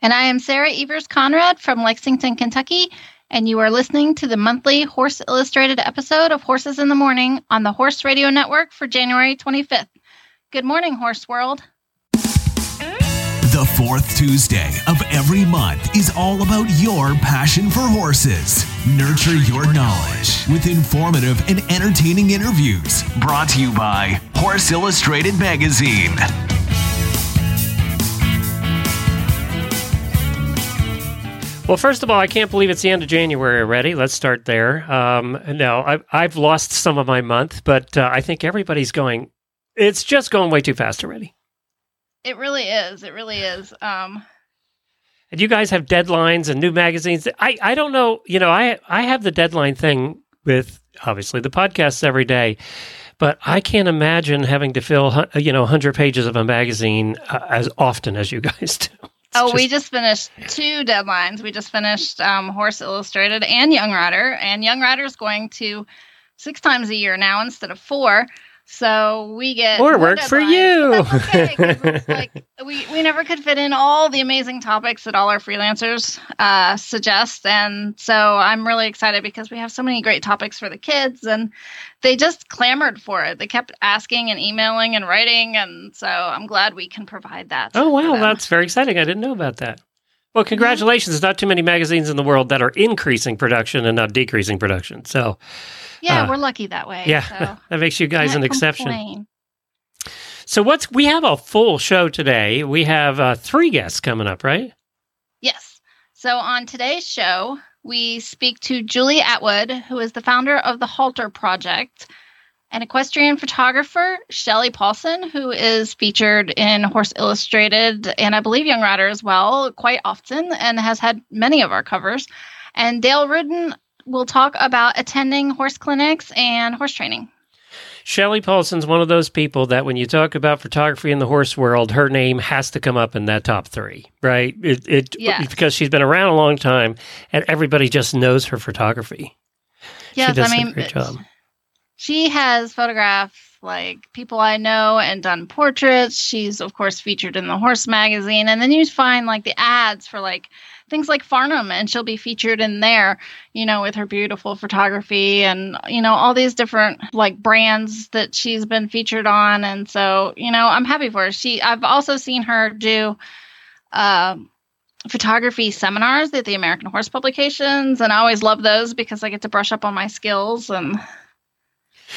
And I am Sarah Evers Conrad from Lexington, Kentucky, and you are listening to the monthly Horse Illustrated episode of Horses in the Morning on the Horse Radio Network for January 25th. Good morning, Horse World. The fourth Tuesday of every month is all about your passion for horses. Nurture your knowledge with informative and entertaining interviews. Brought to you by Horse Illustrated Magazine. Well, first of all, I can't believe it's the end of January already. Let's start there. Um, no, I, I've lost some of my month, but uh, I think everybody's going. It's just going way too fast already. It really is. It really is. Um, And you guys have deadlines and new magazines. I, I don't know. You know, I I have the deadline thing with obviously the podcasts every day, but I can't imagine having to fill you know 100 pages of a magazine uh, as often as you guys do. Oh, just- we just finished two deadlines. We just finished um, Horse Illustrated and Young Rider, and Young Rider is going to six times a year now instead of four. So we get More work for you. okay, like we we never could fit in all the amazing topics that all our freelancers uh, suggest, and so I'm really excited because we have so many great topics for the kids, and they just clamored for it. They kept asking and emailing and writing, and so I'm glad we can provide that. Oh wow, that's very exciting. I didn't know about that. Well, congratulations. There's not too many magazines in the world that are increasing production and not decreasing production. So, yeah, uh, we're lucky that way. yeah, so. that makes you guys an exception. complain. So, what's we have a full show today. We have uh, three guests coming up, right? Yes. So on today's show, we speak to Julie Atwood, who is the founder of the Halter Project, and equestrian photographer Shelley Paulson, who is featured in Horse Illustrated and I believe Young Rider as well quite often and has had many of our covers. And Dale Rudin will talk about attending horse clinics and horse training. Shelley Paulson's one of those people that when you talk about photography in the horse world, her name has to come up in that top three, right? It, it Yes. because she's been around a long time and everybody just knows her photography. Yes, she does I mean a great job. She has photographed like people I know and done portraits. She's of course featured in the horse magazine, and then you find like the ads for like things like Farnam, and she'll be featured in there, you know, with her beautiful photography and you know all these different like brands that she's been featured on, and so you know I'm happy for her. She I've also seen her do. Um, photography seminars at the American Horse Publications, and I always love those because I get to brush up on my skills and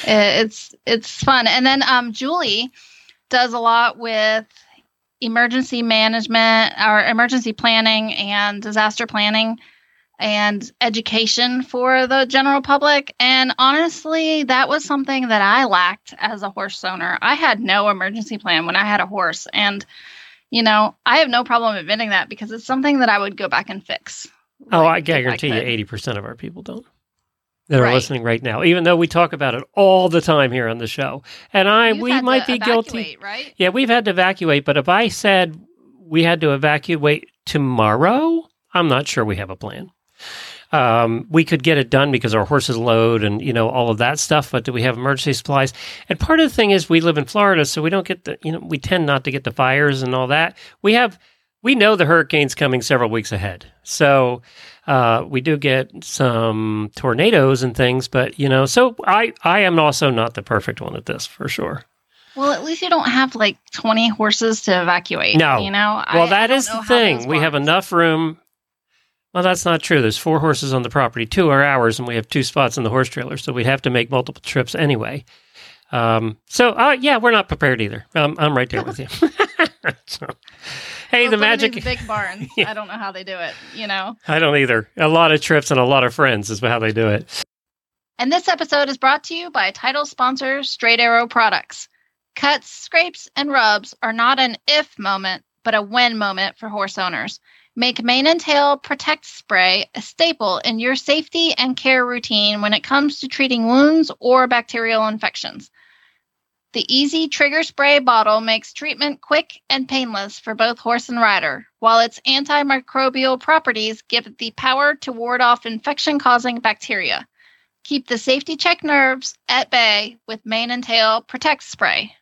it's it's fun. And then um, Julie does a lot with emergency management or emergency planning and disaster planning and education for the general public. And honestly, that was something that I lacked as a horse owner. I had no emergency plan when I had a horse. And, you know, I have no problem admitting that because it's something that I would go back and fix. Oh, Like, I guarantee you, eighty percent of our people don't that are Right. listening right now. Even though we talk about it all the time here on the show, and I You've we might be guilty. right? Yeah, we've had to evacuate, but if I said we had to evacuate tomorrow, I'm not sure we have a plan. Um, we could get it done because our horses load and you know all of that stuff, but do we have emergency supplies? And part of the thing is we live in Florida, so we don't get the you know we tend not to get the fires and all that. We have we know the hurricane's coming several weeks ahead, so uh, we do get some tornadoes and things. But you know, so I I am also not the perfect one at this for sure. Well, at least you don't have like 20 horses to evacuate. No. You know? Well, I- I that don't is the thing. We have enough room. Well, that's not true. There's four horses on the property. Two are ours, and we have two spots in the horse trailer, so we'd have to make multiple trips anyway. Um, so, uh, yeah, we're not prepared either. Um, I'm right there with you. So, hey, Well, the magic. big barns. Yeah. I don't know how they do it, you know? I don't either. A lot of trips and a lot of friends is how they do it. And this episode is brought to you by title sponsor Straight Arrow Products. Cuts, scrapes, and rubs are not an if moment, but a when moment for horse owners. Make mane and tail protect spray a staple in your safety and care routine when it comes to treating wounds or bacterial infections. The easy trigger spray bottle makes treatment quick and painless for both horse and rider, while its antimicrobial properties give it the power to ward off infection causing bacteria. Keep the safety check nerves at bay with mane and tail protect spray.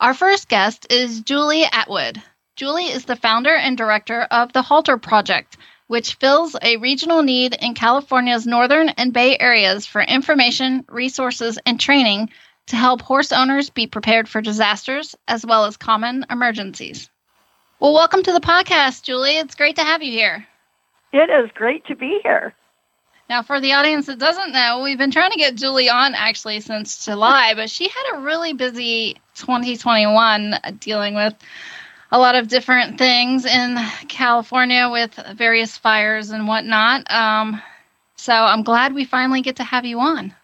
Our first guest is Julie Atwood. Julie is the founder and director of the Halter Project, which fills a regional need in California's northern and bay areas for information, resources, and training to help horse owners be prepared for disasters as well as common emergencies. Well, welcome to the podcast, Julie. It's great to have you here. It is great to be here. Now, for the audience that doesn't know, we've been trying to get Julie on actually since July, but she had a really busy 2021 dealing with a lot of different things in California with various fires and whatnot. Um, so I'm glad we finally get to have you on.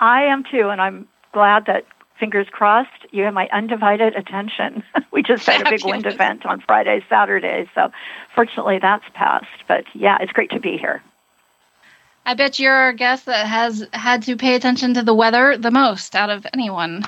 I am too, and I'm glad that fingers crossed you have my undivided attention. we just had a big wind event on Friday, Saturday, so fortunately that's passed. But yeah, it's great to be here. I bet you're a guest that has had to pay attention to the weather the most out of anyone.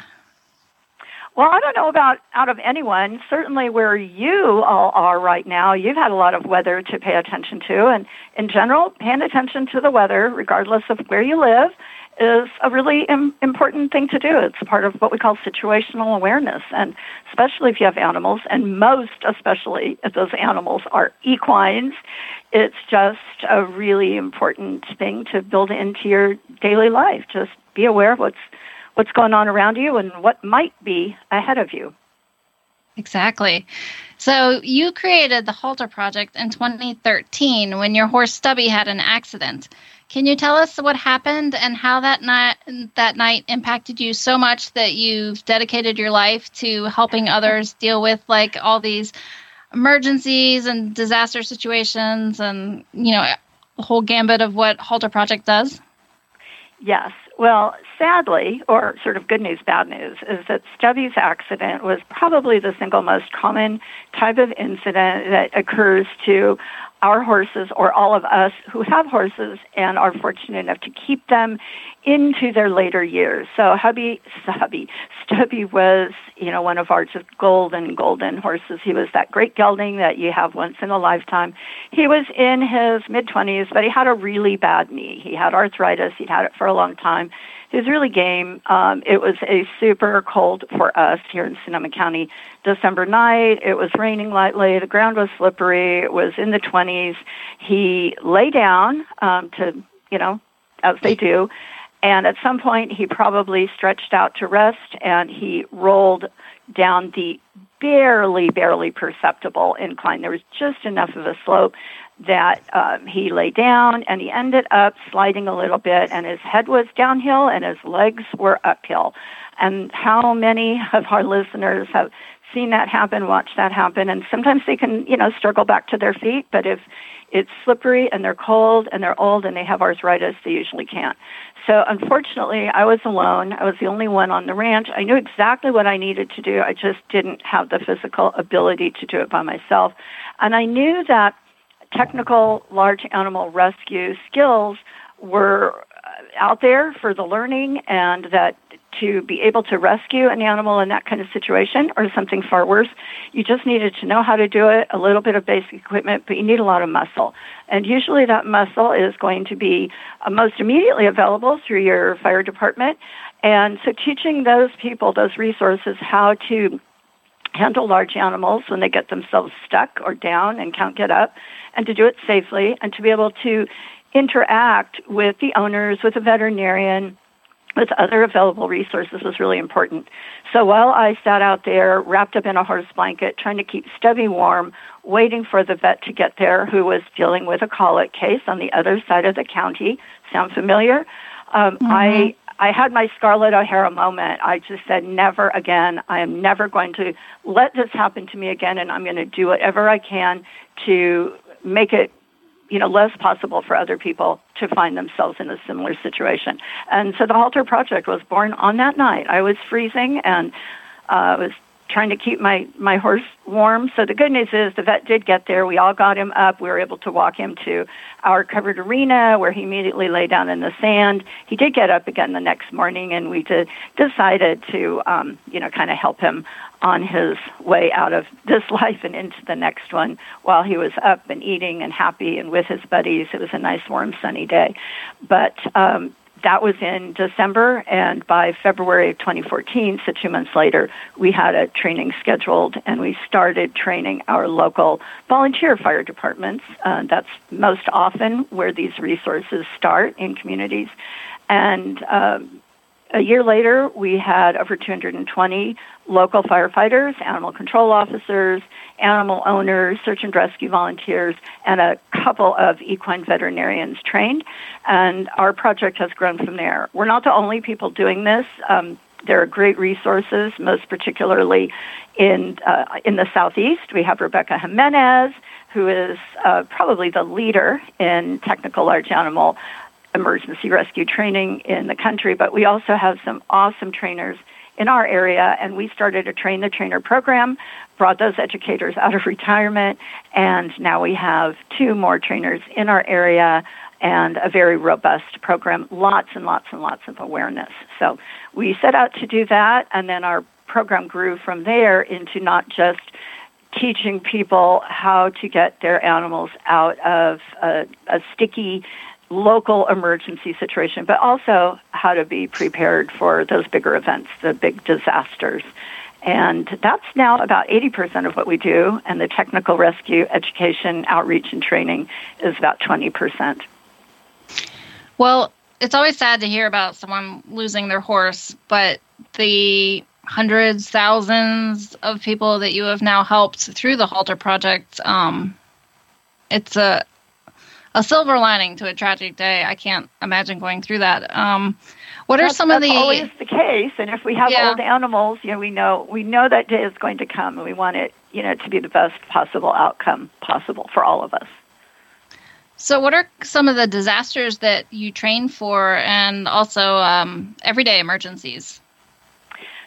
Well, I don't know about out of anyone. Certainly, where you all are right now, you've had a lot of weather to pay attention to. And in general, paying attention to the weather, regardless of where you live, is a really Im- important thing to do. It's part of what we call situational awareness. And especially if you have animals, and most especially if those animals are equines, it's just a really important thing to build into your daily life. Just be aware of what's what's going on around you and what might be ahead of you. Exactly. So you created the Halter Project in 2013 when your horse Stubby had an accident. Can you tell us what happened and how that night that night impacted you so much that you've dedicated your life to helping others deal with like all these emergencies and disaster situations and you know the whole gambit of what Halter Project does? Yes. Well, sadly, or sort of good news, bad news, is that Stubby's accident was probably the single most common type of incident that occurs to our horses or all of us who have horses and are fortunate enough to keep them into their later years. So hubby, hubby, Stubby was, you know, one of our just golden, golden horses. He was that great gelding that you have once in a lifetime. He was in his mid twenties, but he had a really bad knee. He had arthritis. He'd had it for a long time it was really game. Um, it was a super cold for us here in Sonoma County December night. It was raining lightly. The ground was slippery. It was in the 20s. He lay down um, to, you know, as they do. And at some point, he probably stretched out to rest and he rolled down the barely, barely perceptible incline. There was just enough of a slope that um, he lay down and he ended up sliding a little bit and his head was downhill and his legs were uphill. And how many of our listeners have seen that happen, watched that happen, and sometimes they can, you know, struggle back to their feet, but if it's slippery and they're cold and they're old and they have arthritis, they usually can't. So unfortunately, I was alone. I was the only one on the ranch. I knew exactly what I needed to do. I just didn't have the physical ability to do it by myself. And I knew that technical large animal rescue skills were uh, out there for the learning and that to be able to rescue an animal in that kind of situation or something far worse, you just needed to know how to do it, a little bit of basic equipment, but you need a lot of muscle. And usually that muscle is going to be uh, most immediately available through your fire department. And so teaching those people, those resources, how to handle large animals when they get themselves stuck or down and can't get up and to do it safely and to be able to interact with the owners, with a veterinarian, with other available resources was really important. So while I sat out there wrapped up in a horse blanket trying to keep Stubby warm, waiting for the vet to get there who was dealing with a colic case on the other side of the county, sound familiar? Um, mm-hmm. I I had my Scarlett O'Hara moment. I just said, never again. I am never going to let this happen to me again, and I'm going to do whatever I can to make it you know less possible for other people to find themselves in a similar situation. And so the Halter Project was born on that night. I was freezing and uh, was trying to keep my my horse warm. So the good news is the vet did get there. We all got him up. We were able to walk him to our covered arena where he immediately lay down in the sand. He did get up again the next morning, and we did, decided to um, you know kind of help him on his way out of this life and into the next one while he was up and eating and happy and with his buddies. It was a nice warm sunny day, but. Um, that was in December, and by February of 2014, so two months later, we had a training scheduled, and we started training our local volunteer fire departments. Uh, that's most often where these resources start in communities. And um, a year later, we had over 220 local firefighters, animal control officers, animal owners, search and rescue volunteers, and a couple of equine veterinarians trained. And our project has grown from there. We're not the only people doing this. Um, there are great resources, most particularly in uh, in the southeast. We have Rebecca Gimenez, who is uh, probably the leader in technical large animal emergency rescue training in the country. But we also have some awesome trainers in our area, and we started a train the trainer program, brought those educators out of retirement, and now we have two more trainers in our area and a very robust program, lots and lots and lots of awareness. So we set out to do that, and then our program grew from there into not just teaching people how to get their animals out of a, a sticky local emergency situation, but also how to be prepared for those bigger events, the big disasters. And that's now about 80% of what we do, and the technical rescue education, outreach, and training is about 20%. Well, it's always sad to hear about someone losing their horse, but the hundreds, thousands of people that you have now helped through the Halter Project, um, it's a a silver lining to a tragic day. I can't imagine going through that. Um, what are that's, some of the? always the case, and if we have yeah. old animals, you know, we know we know that day is going to come, and we want it, you know, to be the best possible outcome possible for all of us. So, what are some of the disasters that you train for, and also um, everyday emergencies?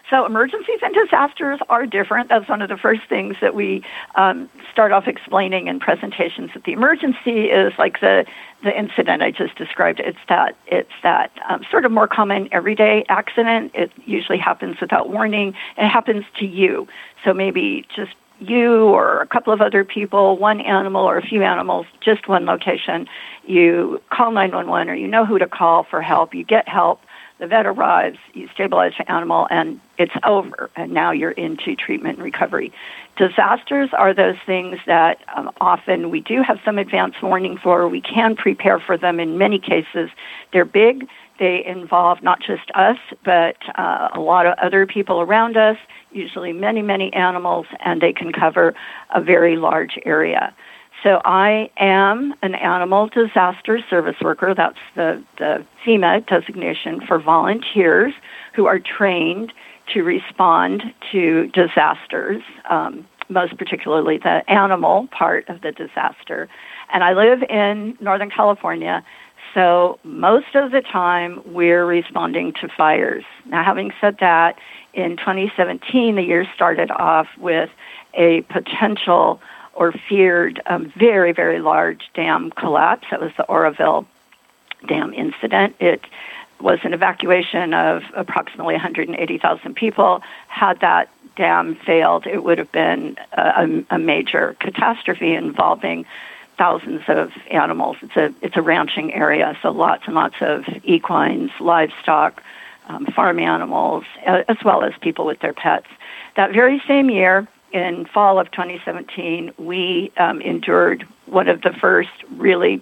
So emergencies and disasters are different. That's one of the first things that we um, start off explaining in presentations. That the emergency is like the the incident I just described. It's that it's that um, sort of more common everyday accident. It usually happens without warning. It happens to you. So maybe just you or a couple of other people, one animal or a few animals, just one location. You call 911 or you know who to call for help. You get help the vet arrives, you stabilize the animal, and it's over. And now you're into treatment and recovery. Disasters are those things that um, often we do have some advance warning for. We can prepare for them in many cases. They're big. They involve not just us, but uh, a lot of other people around us, usually many, many animals, and they can cover a very large area. So I am an animal disaster service worker. That's the, the FEMA designation for volunteers who are trained to respond to disasters, um, most particularly the animal part of the disaster. And I live in Northern California, so most of the time we're responding to fires. Now, having said that, in 2017, the year started off with a potential or feared a very, very large dam collapse. That was the Oroville Dam incident. It was an evacuation of approximately 180,000 people. Had that dam failed, it would have been a, a major catastrophe involving thousands of animals. It's a it's a ranching area, so lots and lots of equines, livestock, um, farm animals, as well as people with their pets. That very same year, in fall of 2017, we um, endured one of the first really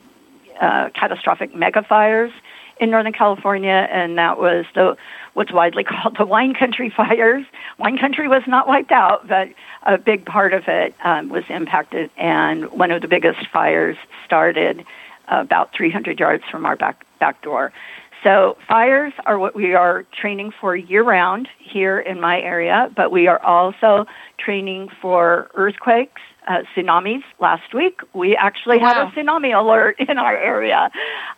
uh, catastrophic mega fires in Northern California, and that was the what's widely called the wine country fires. Wine country was not wiped out, but a big part of it um, was impacted, and one of the biggest fires started about 300 yards from our back back door. So fires are what we are training for year round here in my area, but we are also training for earthquakes, uh, tsunamis. Last week, we actually wow. had a tsunami alert in our area.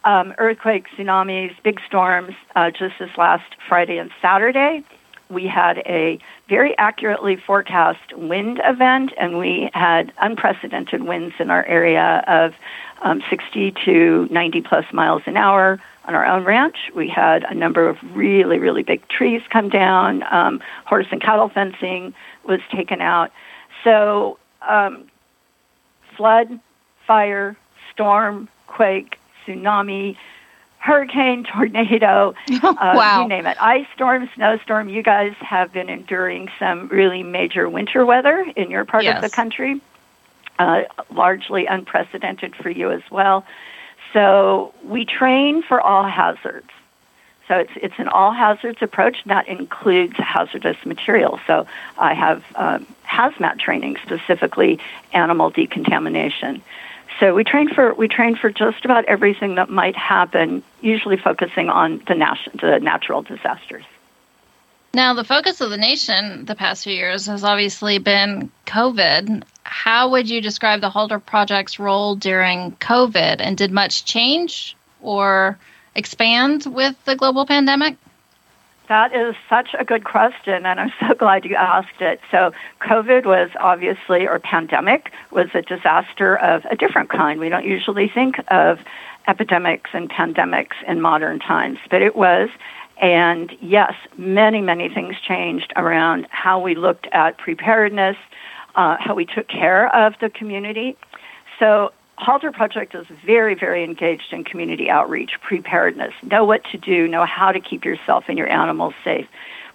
Um, earthquakes, tsunamis, big storms, uh, just this last Friday and Saturday. we had a very accurately forecast wind event, and we had unprecedented winds in our area of um, 60 to 90 plus miles an hour. On our own ranch, we had a number of really, really big trees come down. Um, horse and cattle fencing was taken out. So, um, flood, fire, storm, quake, tsunami, hurricane, tornado, uh, wow. you name it. Ice storm, snowstorm. You guys have been enduring some really major winter weather in your part yes. of the country, uh, largely unprecedented for you as well. So we train for all hazards. So it's it's an all hazards approach. That includes hazardous materials. So I have um, hazmat training, specifically animal decontamination. So we train for we train for just about everything that might happen, usually focusing on the, nat- the natural disasters. Now, the focus of the nation the past few years has obviously been COVID. How would you describe the Halter Project's role during COVID, and did much change or expand with the global pandemic? That is such a good question, and I'm so glad you asked it. So, COVID was obviously, or pandemic, was a disaster of a different kind. We don't usually think of epidemics and pandemics in modern times, but it was. And yes, many, many things changed around how we looked at preparedness, uh, how we took care of the community. So, Halter Project is very, very engaged in community outreach, preparedness, know what to do, know how to keep yourself and your animals safe.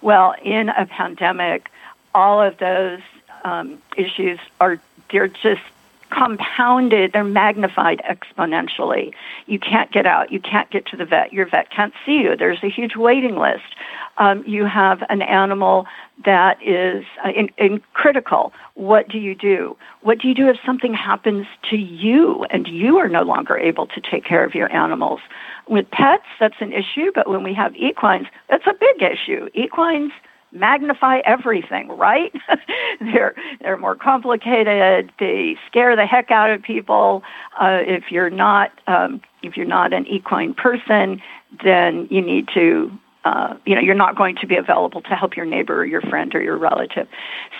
Well, in a pandemic, all of those um, issues are they're just compounded, they're magnified exponentially. You can't get out, you can't get to the vet, your vet can't see you, there's a huge waiting list. Um, you have an animal that is uh, in, in critical. What do you do? What do you do if something happens to you and you are no longer able to take care of your animals? With pets, that's an issue, but when we have equines, that's a big issue. Equines magnify everything, right? they're they're more complicated. They scare the heck out of people. Uh, if you're not um, if you're not an equine person, then you need to. Uh, you know, you're not going to be available to help your neighbor or your friend or your relative.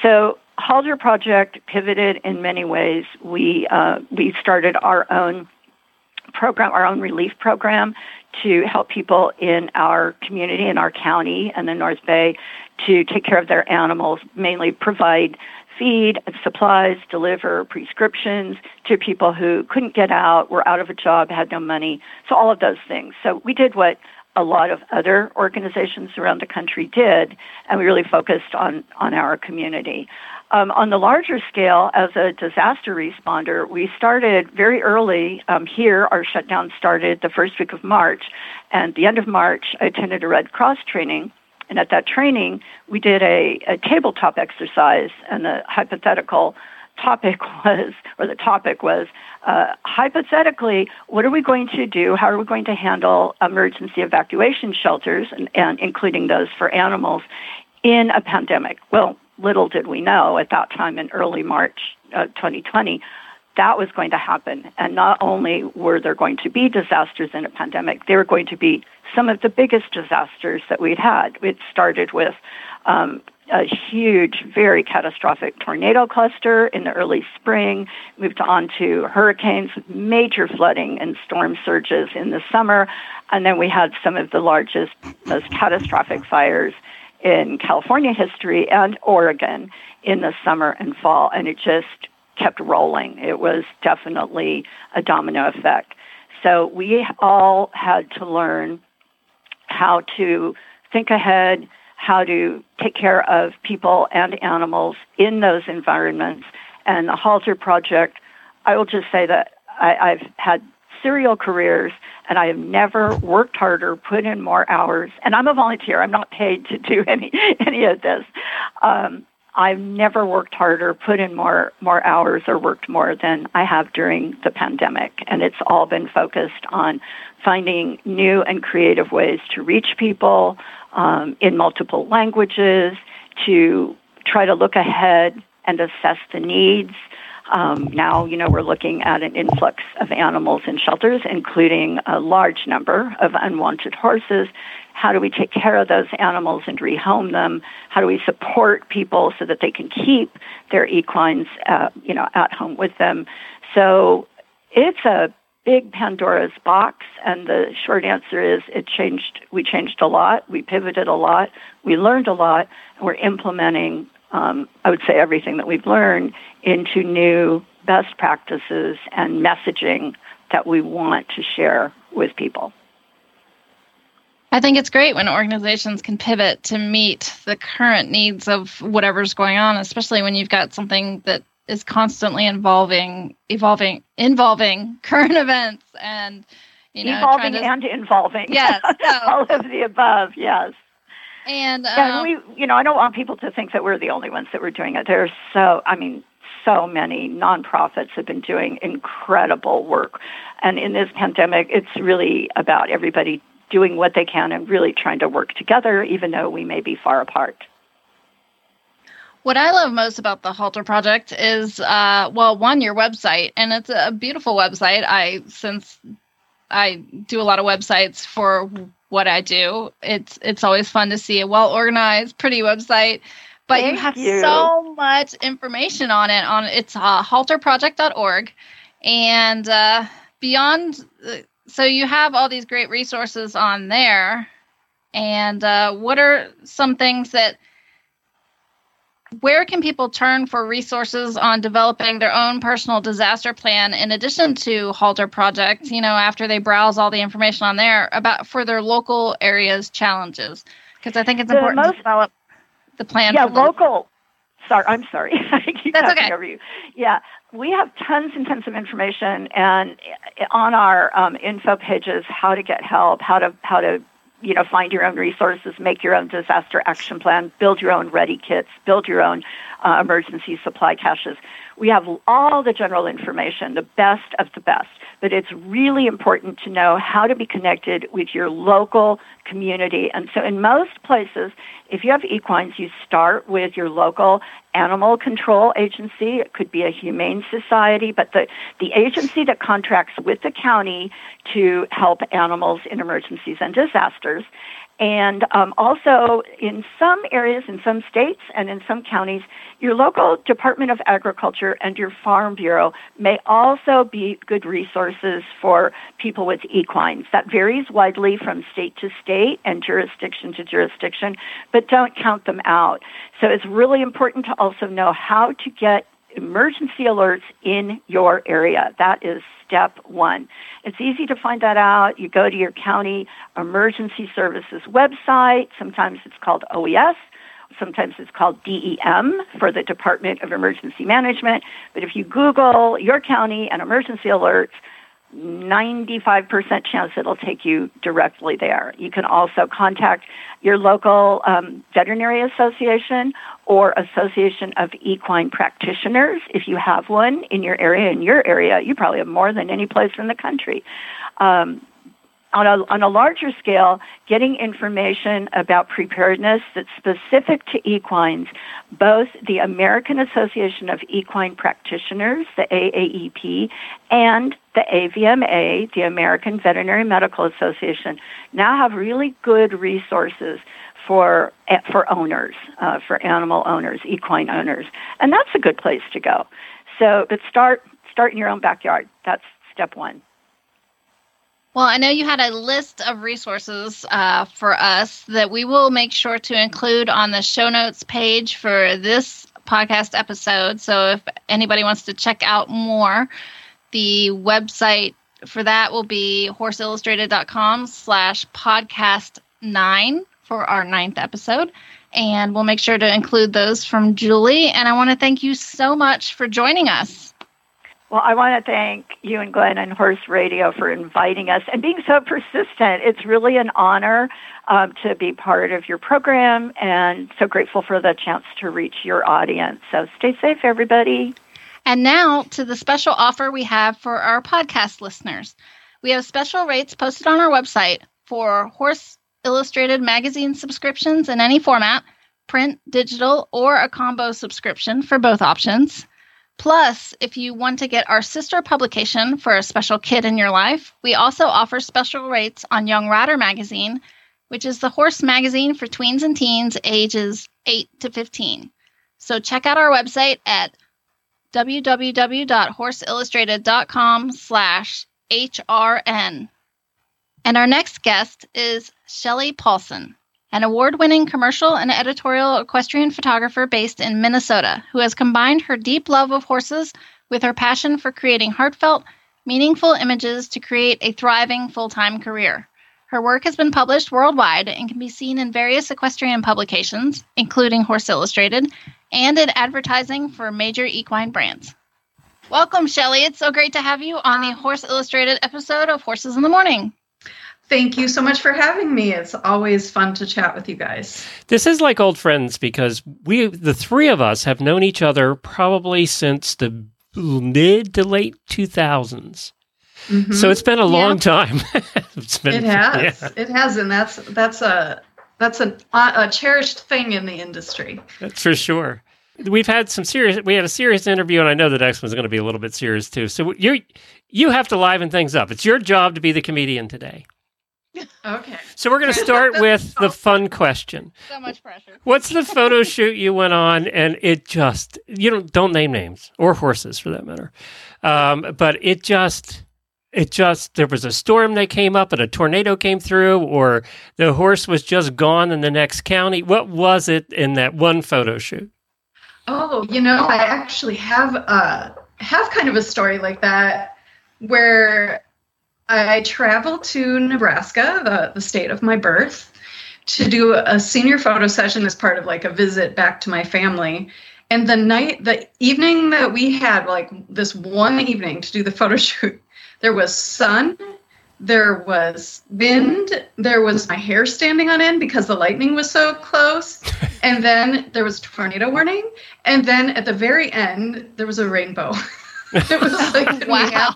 So, Halter Project pivoted in many ways. We uh, we started our own program, our own relief program, to help people in our community, in our county, and the North Bay to take care of their animals, mainly provide feed, supplies, deliver prescriptions to people who couldn't get out, were out of a job, had no money. So all of those things. So we did what a lot of other organizations around the country did, and we really focused on, on our community. Um, on the larger scale, as a disaster responder, we started very early um, here. Our shutdown started the first week of March, and the end of March, I attended a Red Cross training and at that training, we did a, a tabletop exercise, and the hypothetical topic was, or the topic was, uh, hypothetically, what are we going to do? How are we going to handle emergency evacuation shelters, and, and including those for animals, in a pandemic? Well, little did we know at that time in early March uh, 2020 that was going to happen. And not only were there going to be disasters in a pandemic, they were going to be some of the biggest disasters that we'd had. It started with um, a huge, very catastrophic tornado cluster in the early spring, moved on to hurricanes major flooding and storm surges in the summer, and then we had some of the largest, most catastrophic fires in California history and Oregon in the summer and fall, and it just kept rolling. It was definitely a domino effect. So we all had to learn how to think ahead, how to take care of people and animals in those environments. And the Halter Project, I will just say that I, I've had serial careers and I have never worked harder, put in more hours. And I'm a volunteer. I'm not paid to do any any of this. Um, I've never worked harder, put in more more hours, or worked more than I have during the pandemic, and it's all been focused on finding new and creative ways to reach people um, in multiple languages, to try to look ahead and assess the needs. Um, now, you know, we're looking at an influx of animals in shelters, including a large number of unwanted horses. How do we take care of those animals and rehome them? How do we support people so that they can keep their equines, uh, you know, at home with them? So it's a big Pandora's box, and the short answer is it changed. We changed a lot. We pivoted a lot. We learned a lot, and we're implementing. Um, I would say everything that we've learned into new best practices and messaging that we want to share with people. I think it's great when organizations can pivot to meet the current needs of whatever's going on, especially when you've got something that is constantly involving, evolving, involving current events and you know, evolving to, and involving. Yes, so. all of the above. Yes. And, um, we, you know, I don't want people to think that we're the only ones that were doing it. There's so, I mean, so many nonprofits have been doing incredible work, and in this pandemic, it's really about everybody doing what they can and really trying to work together, even though we may be far apart. What I love most about the Halter Project is, uh, well, one, your website, and it's a beautiful website. I since I do a lot of websites for what I do, it's it's always fun to see a well organized, pretty website. But Thank you have you. so much information on it. On it's uh, halterproject.org, and uh, beyond. Uh, so you have all these great resources on there. And uh, what are some things that where can people turn for resources on developing their own personal disaster plan in addition to halter project you know after they browse all the information on there about for their local areas challenges because i think it's The important most- to develop the plan yeah, local. Sorry, I'm sorry. I keep That's okay. over you. Yeah, we have tons and tons of information, and on our um, info pages, how to get help, how to how to you know find your own resources, make your own disaster action plan, build your own ready kits, build your own uh, emergency supply caches. We have all the general information, the best of the best. But it's really important to know how to be connected with your local community. And so, in most places, if you have equines, you start with your local animal control agency. It could be a humane society, but the, the agency that contracts with the county to help animals in emergencies and disasters. And um, also, in some areas, in some states, and in some counties, your local Department of Agriculture and your Farm Bureau may also be good resources for people with equines. That varies widely from state to state and jurisdiction to jurisdiction, but don't count them out. So it's really important to also know how to get emergency alerts in your area. That is step one. It's easy to find that out. You go to your county emergency services website. Sometimes it's called OES. Sometimes it's called DEM for the Department of Emergency Management. But if you Google your county and emergency alerts, 95% chance it'll take you directly there. You can also contact your local um, veterinary association or association of equine practitioners if you have one in your area. In your area, you probably have more than any place in the country. Um, on a, on a larger scale, getting information about preparedness that's specific to equines, both the American Association of Equine Practitioners, the AAEP, and the AVMA, the American Veterinary Medical Association, now have really good resources for for owners, uh, for animal owners, equine owners, and that's a good place to go. So, but start start in your own backyard. That's step one. Well, I know you had a list of resources uh, for us that we will make sure to include on the show notes page for this podcast episode. So if anybody wants to check out more, the website for that will be horseillustrated.com slash podcast nine for our ninth episode. And we'll make sure to include those from Julie. And I want to thank you so much for joining us. Well, I want to thank you and Glenn and Horse Radio for inviting us and being so persistent. It's really an honor um, to be part of your program and so grateful for the chance to reach your audience. So stay safe, everybody. And now to the special offer we have for our podcast listeners. We have special rates posted on our website for Horse Illustrated magazine subscriptions in any format, print, digital, or a combo subscription for both options. Plus, if you want to get our sister publication for a special kid in your life, we also offer special rates on Young Rider magazine, which is the horse magazine for tweens and teens ages 8 to 15. So check out our website at www.horseillustrated.com slash HRN. And our next guest is Shelley Paulson, an award winning commercial and editorial equestrian photographer based in Minnesota, who has combined her deep love of horses with her passion for creating heartfelt, meaningful images to create a thriving full time career. Her work has been published worldwide and can be seen in various equestrian publications, including Horse Illustrated, and in advertising for major equine brands. Welcome, Shelley. It's so great to have you on the Horse Illustrated episode of Horses in the Morning. Thank you so much for having me. It's always fun to chat with you guys. This is like old friends because we, the three of us, have known each other probably since the mid to late 2000s. Mhm. So it's been a Yeah. long time. been, it has. yeah, It has, and that's that's a that's an, a cherished thing in the industry. that's for sure. We've had some serious. We had a serious interview, and I know the next one's going to be a little bit serious too. So you you have to liven things up. It's your job to be the comedian today. Okay. So we're going to start with the fun question. So much pressure. What's the photo shoot you went on, and it just you don't don't name names or horses for that matter, um, but it just it just there was a storm that came up and a tornado came through, or the horse was just gone in the next county. What was it in that one photo shoot? Oh, you know, I actually have a have kind of a story like that where I traveled to Nebraska, the, the state of my birth, to do a senior photo session as part of like a visit back to my family. And the night, the evening that we had, like this one evening to do the photo shoot, there was sun, there was wind, there was my hair standing on end because the lightning was so close, and then there was tornado warning, and then at the very end there was a rainbow. it was like Wow.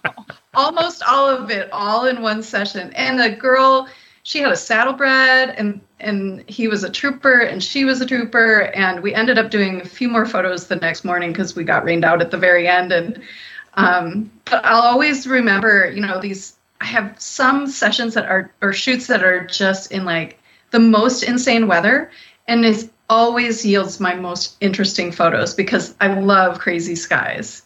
Almost all of it all in one session. And the girl, she had a saddlebred and and he was a trooper and she was a trooper and we ended up doing a few more photos the next morning because we got rained out at the very end and um but I'll always remember, you know, these I have some sessions that are or shoots that are just in like the most insane weather and it always yields my most interesting photos because I love crazy skies.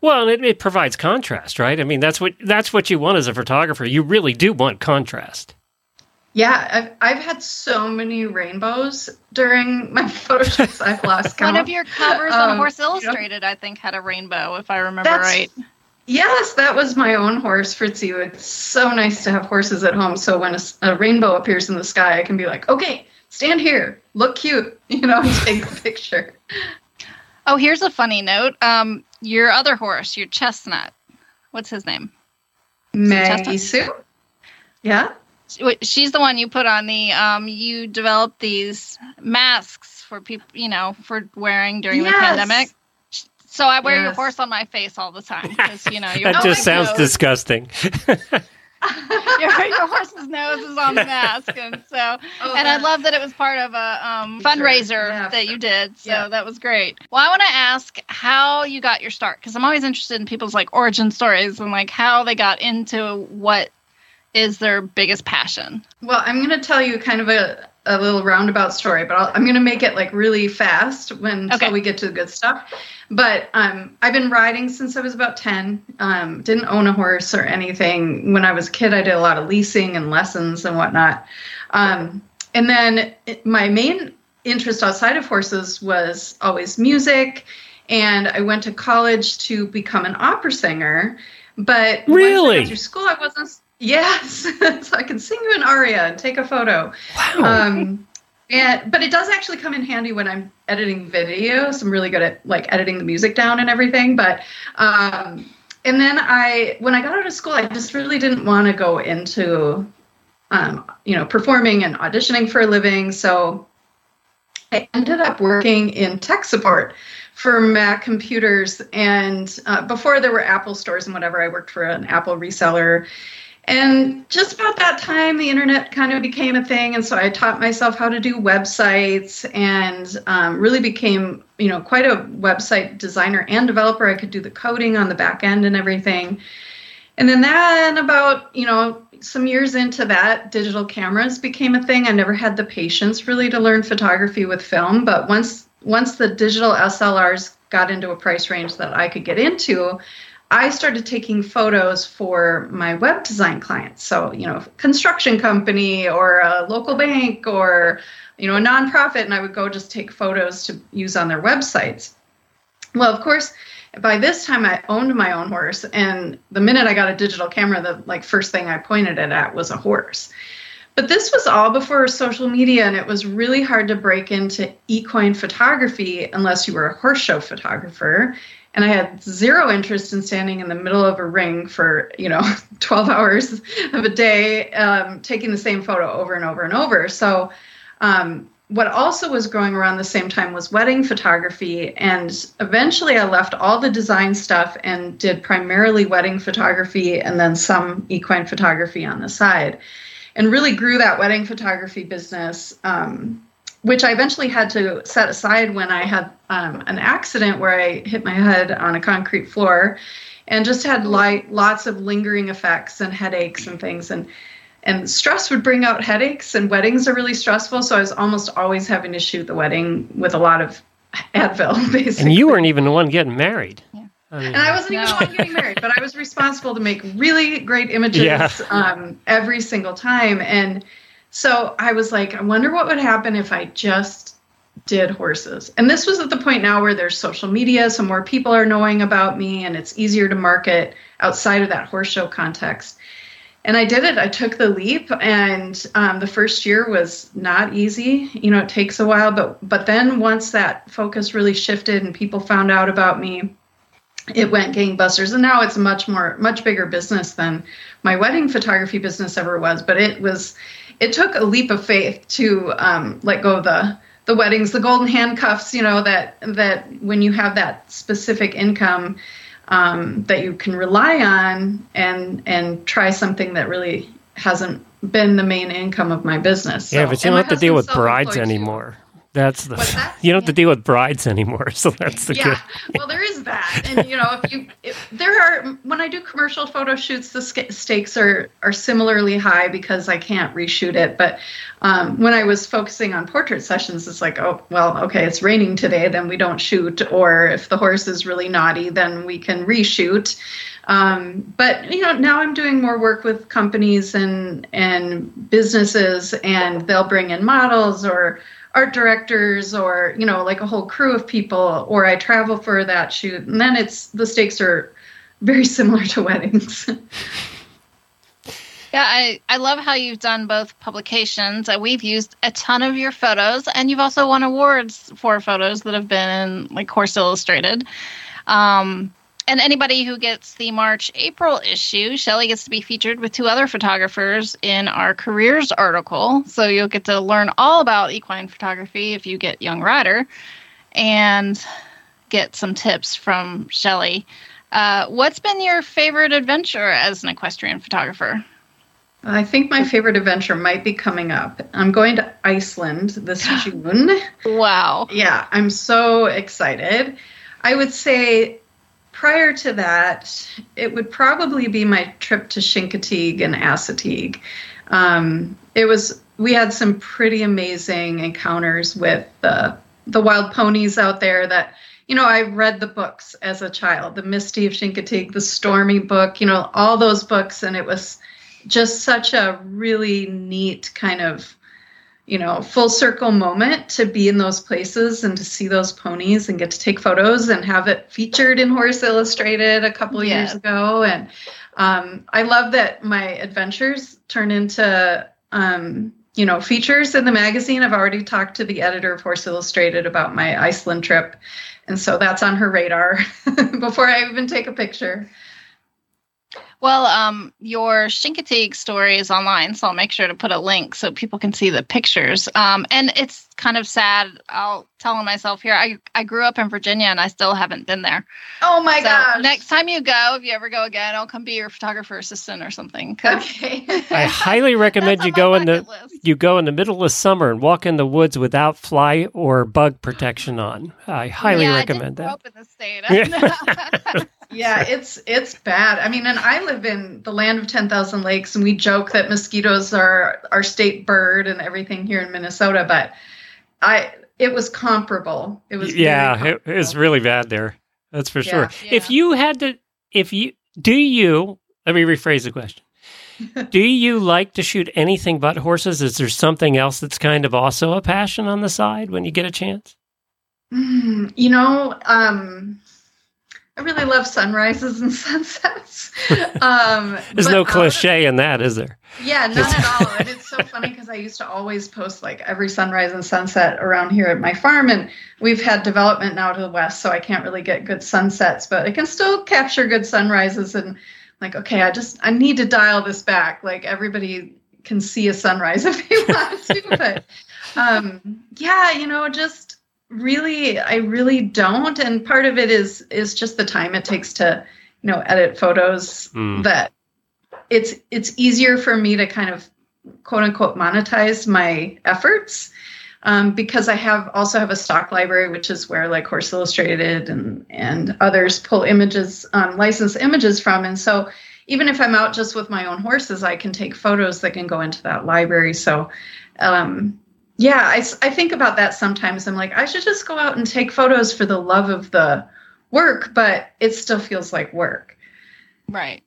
Well, it, it provides contrast, right? I mean, that's what that's what you want as a photographer. You really do want contrast. Yeah, I've, I've had so many rainbows during my photo shoots. I've lost count. One of your covers on Um, Horse you know- Illustrated, I think, had a rainbow, if I remember That's- right. Yes, that was my own horse, Fritzy. It's so nice to have horses at home. So when a rainbow appears in the sky, I can be like, okay, stand here, look cute, you know, and take a picture. Oh, here's a funny note. Um, your other horse, your chestnut. What's his name? Maggie Sue. Yeah. She's the one you put on the. Um, you developed these masks for people, you know, for wearing during the pandemic. So I wear your horse on my face all the time because you know your That just sounds nose- disgusting. your, your horse's nose is on the mask, and so Oh, and I love that it was part of a um, fundraiser Yeah. that you did. So Yeah. that was great. Well, I want to ask how you got your start because I'm always interested in people's like origin stories and like how they got into what is their biggest passion. Well, I'm going to tell you kind of a, a little roundabout story, but I'll, I'm going to make it like really fast when Okay. we get to the good stuff. But um, I've been riding since I was about 10. Um, didn't own a horse or anything. When I was a kid, I did a lot of leasing and lessons and whatnot. Um, and then my main interest outside of horses was always music. And I went to college to become an opera singer. But I Really? through school, I wasn't. Yes, so I can sing you an aria and take a photo. Wow. Um, and but it does actually come in handy when I'm editing videos. I'm really good at like editing the music down and everything. But um, and then I, when I got out of school, I just really didn't want to go into, um, you know, performing and auditioning for a living. So I ended up working in tech support for Mac computers. And uh, before there were Apple stores and whatever, I worked for an Apple reseller. And just about that time, the internet kind of became a thing, and so I taught myself how to do websites, and um, really became, you know, quite a website designer and developer. I could do the coding on the back end and everything. And then then about, you know, some years into that, digital cameras became a thing. I never had the patience really to learn photography with film, but once once the digital SLRs got into a price range that I could get into, I started taking photos for my web design clients. So, you know, construction company or a local bank or, you know, a nonprofit, and I would go just take photos to use on their websites. Well, of course, by this time I owned my own horse, and the minute I got a digital camera, the like first thing I pointed it at was a horse. But this was all before social media, and it was really hard to break into equine photography unless you were a horse show photographer. And I had zero interest in standing in the middle of a ring for, you know, 12 hours of a day, um, taking the same photo over and over and over. So, um, what also was growing around the same time was wedding photography. And eventually I left all the design stuff and did primarily wedding photography and then some equine photography on the side and really grew that wedding photography business, um, which I eventually had to set aside when I had um, an accident where I hit my head on a concrete floor and just had light, lots of lingering effects and headaches and things. And and stress would bring out headaches and weddings are really stressful so i was almost always having to shoot the wedding with a lot of advil basically And you weren't even the one getting married. Yeah. I mean, and I wasn't even No. the one getting married, but I was responsible to make really great images Yeah. um, every single time. And so I was like, I wonder what would happen if I just did horses. And this was at the point now where there's social media, so more people are knowing about me, and it's easier to market outside of that horse show context. And I did it. I took the leap, and um, the first year was not easy. You know, it takes a while, but but then once that focus really shifted and people found out about me, it went gangbusters. And now it's a much more much bigger business than my wedding photography business ever was. But it was it took a leap of faith to um, let go of the the weddings the golden handcuffs you know that that when you have that specific income um, that you can rely on and and try something that really hasn't been the main income of my business. Yeah, but you don't have to deal with brides self-employed, too. That's the that? you don't have to deal with brides anymore. So that's the yeah good. well there is that and you know if you if there are when i do commercial photo shoots the stakes are are similarly high because i can't reshoot it but um, when i was focusing on portrait sessions it's like oh well okay it's raining today then we don't shoot or if the horse is really naughty then we can reshoot um, but you know now i'm doing more work with companies and and businesses and they'll bring in models or art directors or you know like a whole crew of people or i travel for that shoot and then it's the stakes are very similar to weddings Yeah, I, I love how you've done both publications. Uh, we've used a ton of your photos, and you've also won awards for photos that have been like Horse Illustrated. Um, and anybody who gets the March April issue, Shelley gets to be featured with two other photographers in our careers article. So you'll get to learn all about equine photography if you get Young Rider and get some tips from Shelley. Uh, what's been your favorite adventure as an equestrian photographer? i think my favorite adventure might be coming up i'm going to iceland this june Wow. yeah i'm so excited i would say prior to that it would probably be my trip to Chincoteague and assateague. Um, it was we had some pretty amazing encounters with the the wild ponies out there that you know i read the books as a child the misty of Chincoteague the stormy book you know all those books and it was just such a really neat kind of you know full circle moment to be in those places and to see those ponies and get to take photos and have it featured in horse illustrated a couple years ago. And um, i love that my adventures turn into um, you know features in the magazine. I've already talked to the editor of horse illustrated about my iceland trip. And so that's on her radar before i even take a picture Well, um, your Chincoteague story is online, so I'll make sure to put a link so people can see the pictures. Um, and it's kind of sad. I'll tell myself here. I I grew up in Virginia, and I still haven't been there. Oh my so gosh. next time you go, if you ever go again, I'll come be your photographer assistant or something. Okay. I highly recommend you go in the list. you go in the middle of summer and walk in the woods without fly or bug protection on. I highly yeah, recommend I that. did grow up in the state. yeah, it's it's bad. I mean, and I live in the land of 10,000 lakes and we joke that mosquitoes are our state bird and everything here in Minnesota, but I it was comparable. It was yeah, it, it's really bad there. That's for sure. Yeah. If you had to, if you do you, let me rephrase the question. do you like to shoot anything but horses? Is there something else that's kind of also a passion on the side when you get a chance? Mm, you know, um I really love sunrises and sunsets. Um, There's no cliche in that, is there? Yeah, none at all. And it's so funny because I used to always post like every sunrise and sunset around here at my farm. And we've had development now to the west, so I can't really get good sunsets, but I can still capture good sunrises. And like, okay, I just, I need to dial this back. Like everybody can see a sunrise if they want to. But um, yeah, you know, just really, I really don't. And part of it is, is just the time it takes to, you know, edit photos Mm. that it's it's easier for me to kind of quote unquote monetize my efforts um, because I have also have a stock library, which is where like Horse Illustrated and and others pull images, um, licensed images from, and so even if I'm out just with my own horses, I can take photos that can go into that library. So. Um, yeah, I think about that sometimes. I'm like, I should just go out and take photos for the love of the work, but it still feels like work. Right.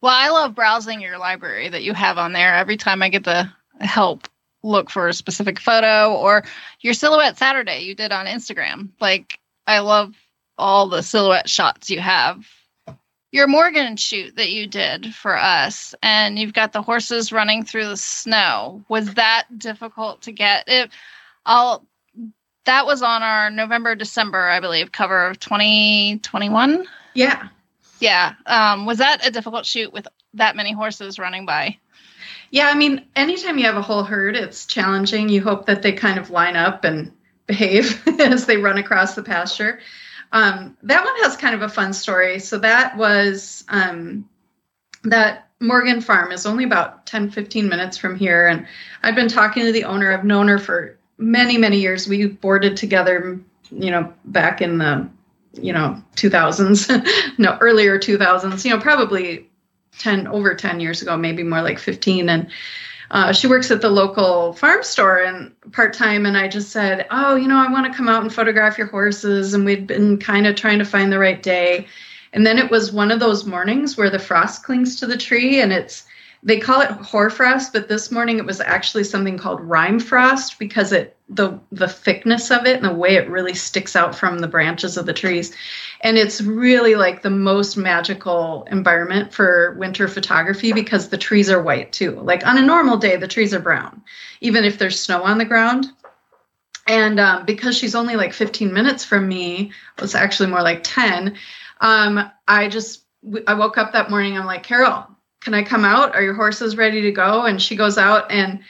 Well, I love browsing your library that you have on there. Every time I get the help look for a specific photo or your silhouette Saturday you did on Instagram. Like, I love all the silhouette shots you have. Your Morgan shoot that you did for us, and you've got the horses running through the snow. Was that difficult to get? It, I'll. That was on our November December, I believe, cover of 2021. Yeah. Yeah. Um, was that a difficult shoot with that many horses running by? Yeah, I mean, anytime you have a whole herd, it's challenging. You hope that they kind of line up and behave as they run across the pasture. Um, that one has kind of a fun story. So that was um, that Morgan Farm is only about 10, 15 minutes from here. And I've been talking to the owner. I've known her for many, many years. We boarded together, you know, back in the, you know, 2000s, no, earlier 2000s, you know, probably 10 over 10 years ago maybe more like 15 and uh, she works at the local farm store and part-time and i just said oh you know i want to come out and photograph your horses and we'd been kind of trying to find the right day. And then it was one of those mornings where the frost clings to the tree and it's they call it hoarfrost but this morning it was actually something called rime frost because it the the thickness of it and the way it really sticks out from the branches of the trees. And it's really like the most magical environment for winter photography because the trees are white too. Like on a normal day the trees are brown even if there's snow on the ground. And um, because she's only like 15 minutes from me it was actually more like 10 um, i just i woke up that morning i'm like carol can i come out are your horses ready to go and she goes out and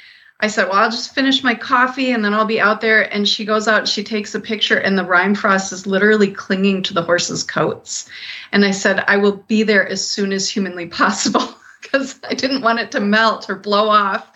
I said, Well, I'll just finish my coffee and then I'll be out there. And she goes out and she takes a picture, and the rime frost is literally clinging to the horses' coats. And I said, I will be there as soon as humanly possible because I didn't want it to melt or blow off.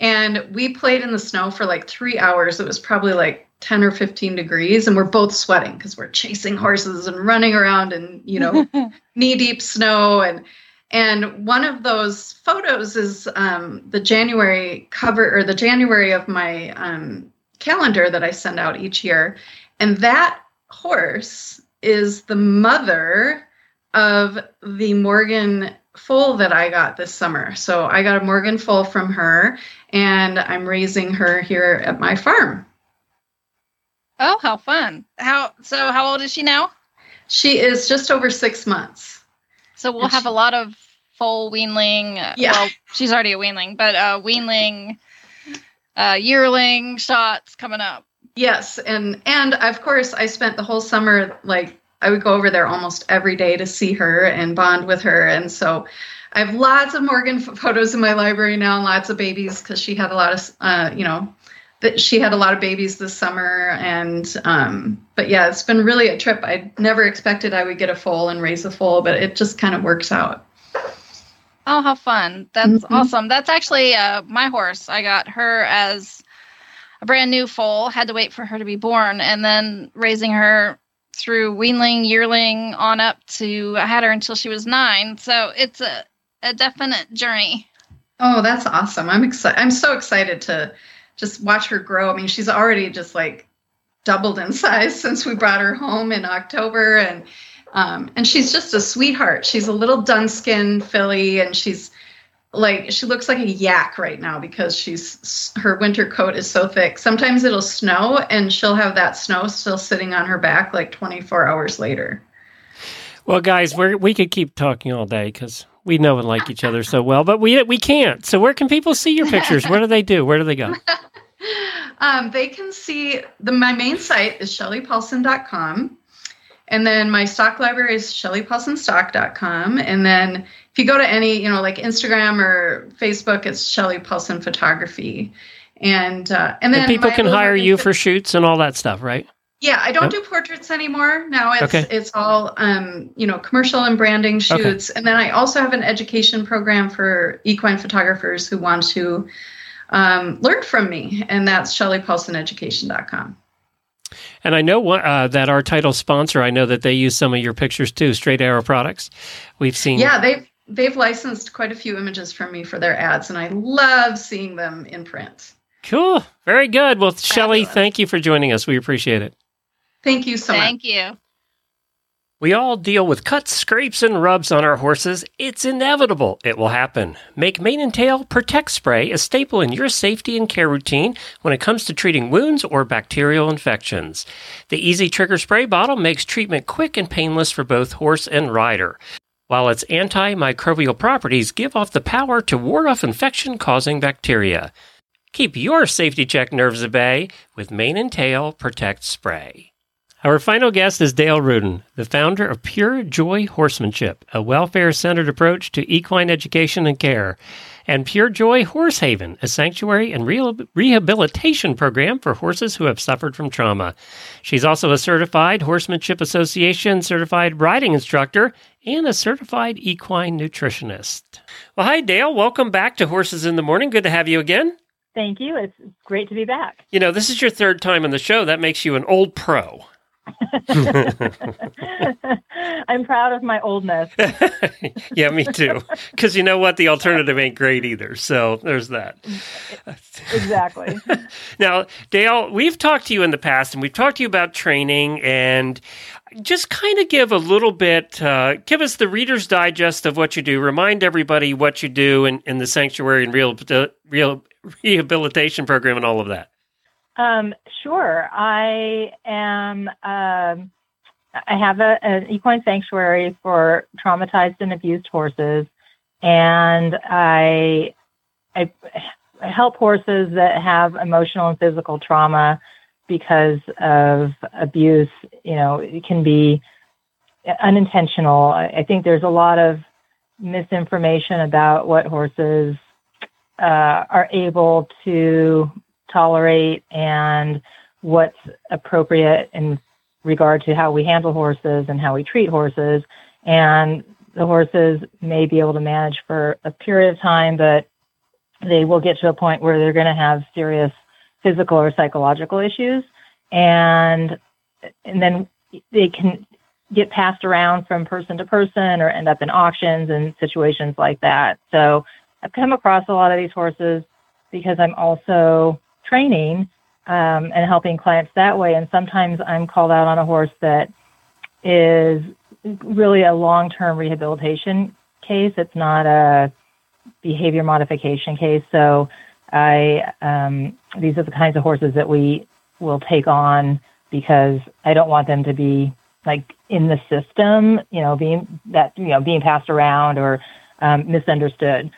And we played in the snow for like three hours. It was probably like 10 or 15 degrees, and we're both sweating because we're chasing horses and running around in, you know, knee deep snow. And and one of those photos is um, the January cover or the January of my um, calendar that I send out each year. And that horse is the mother of the Morgan foal that I got this summer. So I got a Morgan foal from her, and I'm raising her here at my farm. Oh, how fun! How so? How old is she now? She is just over six months. So we'll And have she- a lot of foal weanling. uh, Yeah. Well, she's already a weanling, but uh, weanling, uh, yearling shots coming up. Yes, and and of course I spent the whole summer like I would go over there almost every day to see her and bond with her. And so I have lots of Morgan photos in my library now and lots of babies because she had a lot of, uh, you know, that she had a lot of babies this summer. And, um, but yeah, it's been really a trip. I never expected I would get a foal and raise a foal, but it just kind of works out. Oh, how fun. That's mm-hmm. awesome. That's actually uh, my horse. I got her as a brand new foal, had to wait for her to be born, and then raising her through weanling, yearling on up to, I had her until she was nine. So it's a, a definite journey. Oh, that's awesome. I'm excited. I'm so excited to just watch her grow. I mean, she's already just like doubled in size since we brought her home in October. And um, and she's just a sweetheart. She's a little Dunskin filly, and she's like she looks like a yak right now because she's her winter coat is so thick. Sometimes it'll snow, and she'll have that snow still sitting on her back like 24 hours later. Well, guys, we we could keep talking all day because we know and like each other so well, but we we can't. So, where can people see your pictures? Where do they do? Where do they go? um, they can see the my main site is shelleypaulson.com and then my stock library is shelleypaulsonstock.com. And then if you go to any, you know, like Instagram or Facebook, it's Shelley Paulson Photography. And uh, and then and people can hire you for shoots and all that stuff, right? Yeah, I don't do portraits anymore. Now it's okay. it's all um, you know, commercial and branding shoots. Okay. And then I also have an education program for equine photographers who want to um, learn from me, and that's shelleypaulsoneducation.com. And I know uh, that our title sponsor, I know that they use some of your pictures too, Straight Arrow Products. We've seen. Yeah, they've they've licensed quite a few images from me for their ads, and I love seeing them in print. Cool, very good. Well, Shelley, thank you for joining us. We appreciate it. Thank you so thank much. Thank you. We all deal with cuts, scrapes, and rubs on our horses. It's inevitable. It will happen. Make Mane and Tail Protect Spray a staple in your safety and care routine when it comes to treating wounds or bacterial infections. The Easy Trigger Spray bottle makes treatment quick and painless for both horse and rider, while its antimicrobial properties give off the power to ward off infection causing bacteria. Keep your safety check nerves at bay with Mane and Tail Protect Spray. Our final guest is Dale Rudin, the founder of Pure Joy Horsemanship, a welfare centered approach to equine education and care, and Pure Joy Horse Haven, a sanctuary and rehabilitation program for horses who have suffered from trauma. She's also a certified Horsemanship Association certified riding instructor and a certified equine nutritionist. Well, hi, Dale. Welcome back to Horses in the Morning. Good to have you again. Thank you. It's great to be back. You know, this is your third time on the show. That makes you an old pro. I'm proud of my oldness. yeah, me too. Because you know what? The alternative ain't great either. So there's that. exactly. now, Dale, we've talked to you in the past and we've talked to you about training and just kind of give a little bit, uh, give us the Reader's Digest of what you do. Remind everybody what you do in, in the sanctuary and real, real rehabilitation program and all of that. Um, sure. I am. Um, I have a, an equine sanctuary for traumatized and abused horses, and I, I help horses that have emotional and physical trauma because of abuse. You know, it can be unintentional. I think there's a lot of misinformation about what horses uh, are able to tolerate and what's appropriate in regard to how we handle horses and how we treat horses. And the horses may be able to manage for a period of time, but they will get to a point where they're going to have serious physical or psychological issues. And, and then they can get passed around from person to person or end up in auctions and situations like that. So I've come across a lot of these horses because I'm also training um, and helping clients that way. And sometimes I'm called out on a horse that is really a long term rehabilitation case. It's not a behavior modification case. So I um, these are the kinds of horses that we will take on because I don't want them to be like in the system, you know, being that you know being passed around or um, misunderstood.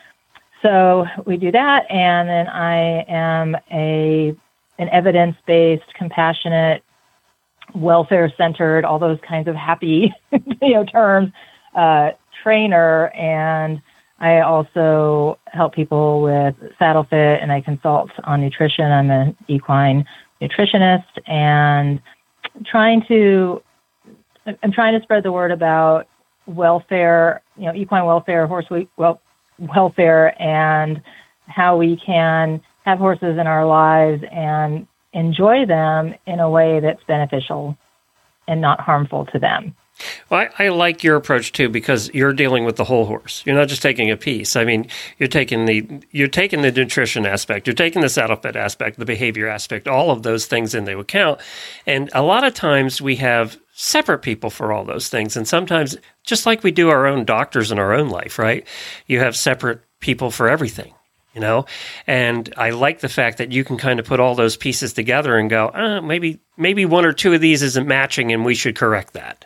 So we do that, and then I am a an evidence based, compassionate welfare centered, all those kinds of happy, you know, terms, uh, trainer. And I also help people with saddle fit and I consult on nutrition. I'm an equine nutritionist and trying to, I'm trying to spread the word about welfare, you know, equine welfare, horse well, welfare and how we can have horses in our lives and enjoy them in a way that's beneficial and not harmful to them. Well, I, I, like your approach too because you're dealing with the whole horse. You're not just taking a piece. I mean, you're taking the you're taking the nutrition aspect, you're taking the saddle fit aspect, the behavior aspect, all of those things into account. And a lot of times we have separate people for all those things, and sometimes just like we do our own doctors in our own life, right? You have separate people for everything you know? And i like the fact that you can kind of put all those pieces together and go uh, maybe maybe one or two of these isn't matching and we should correct that.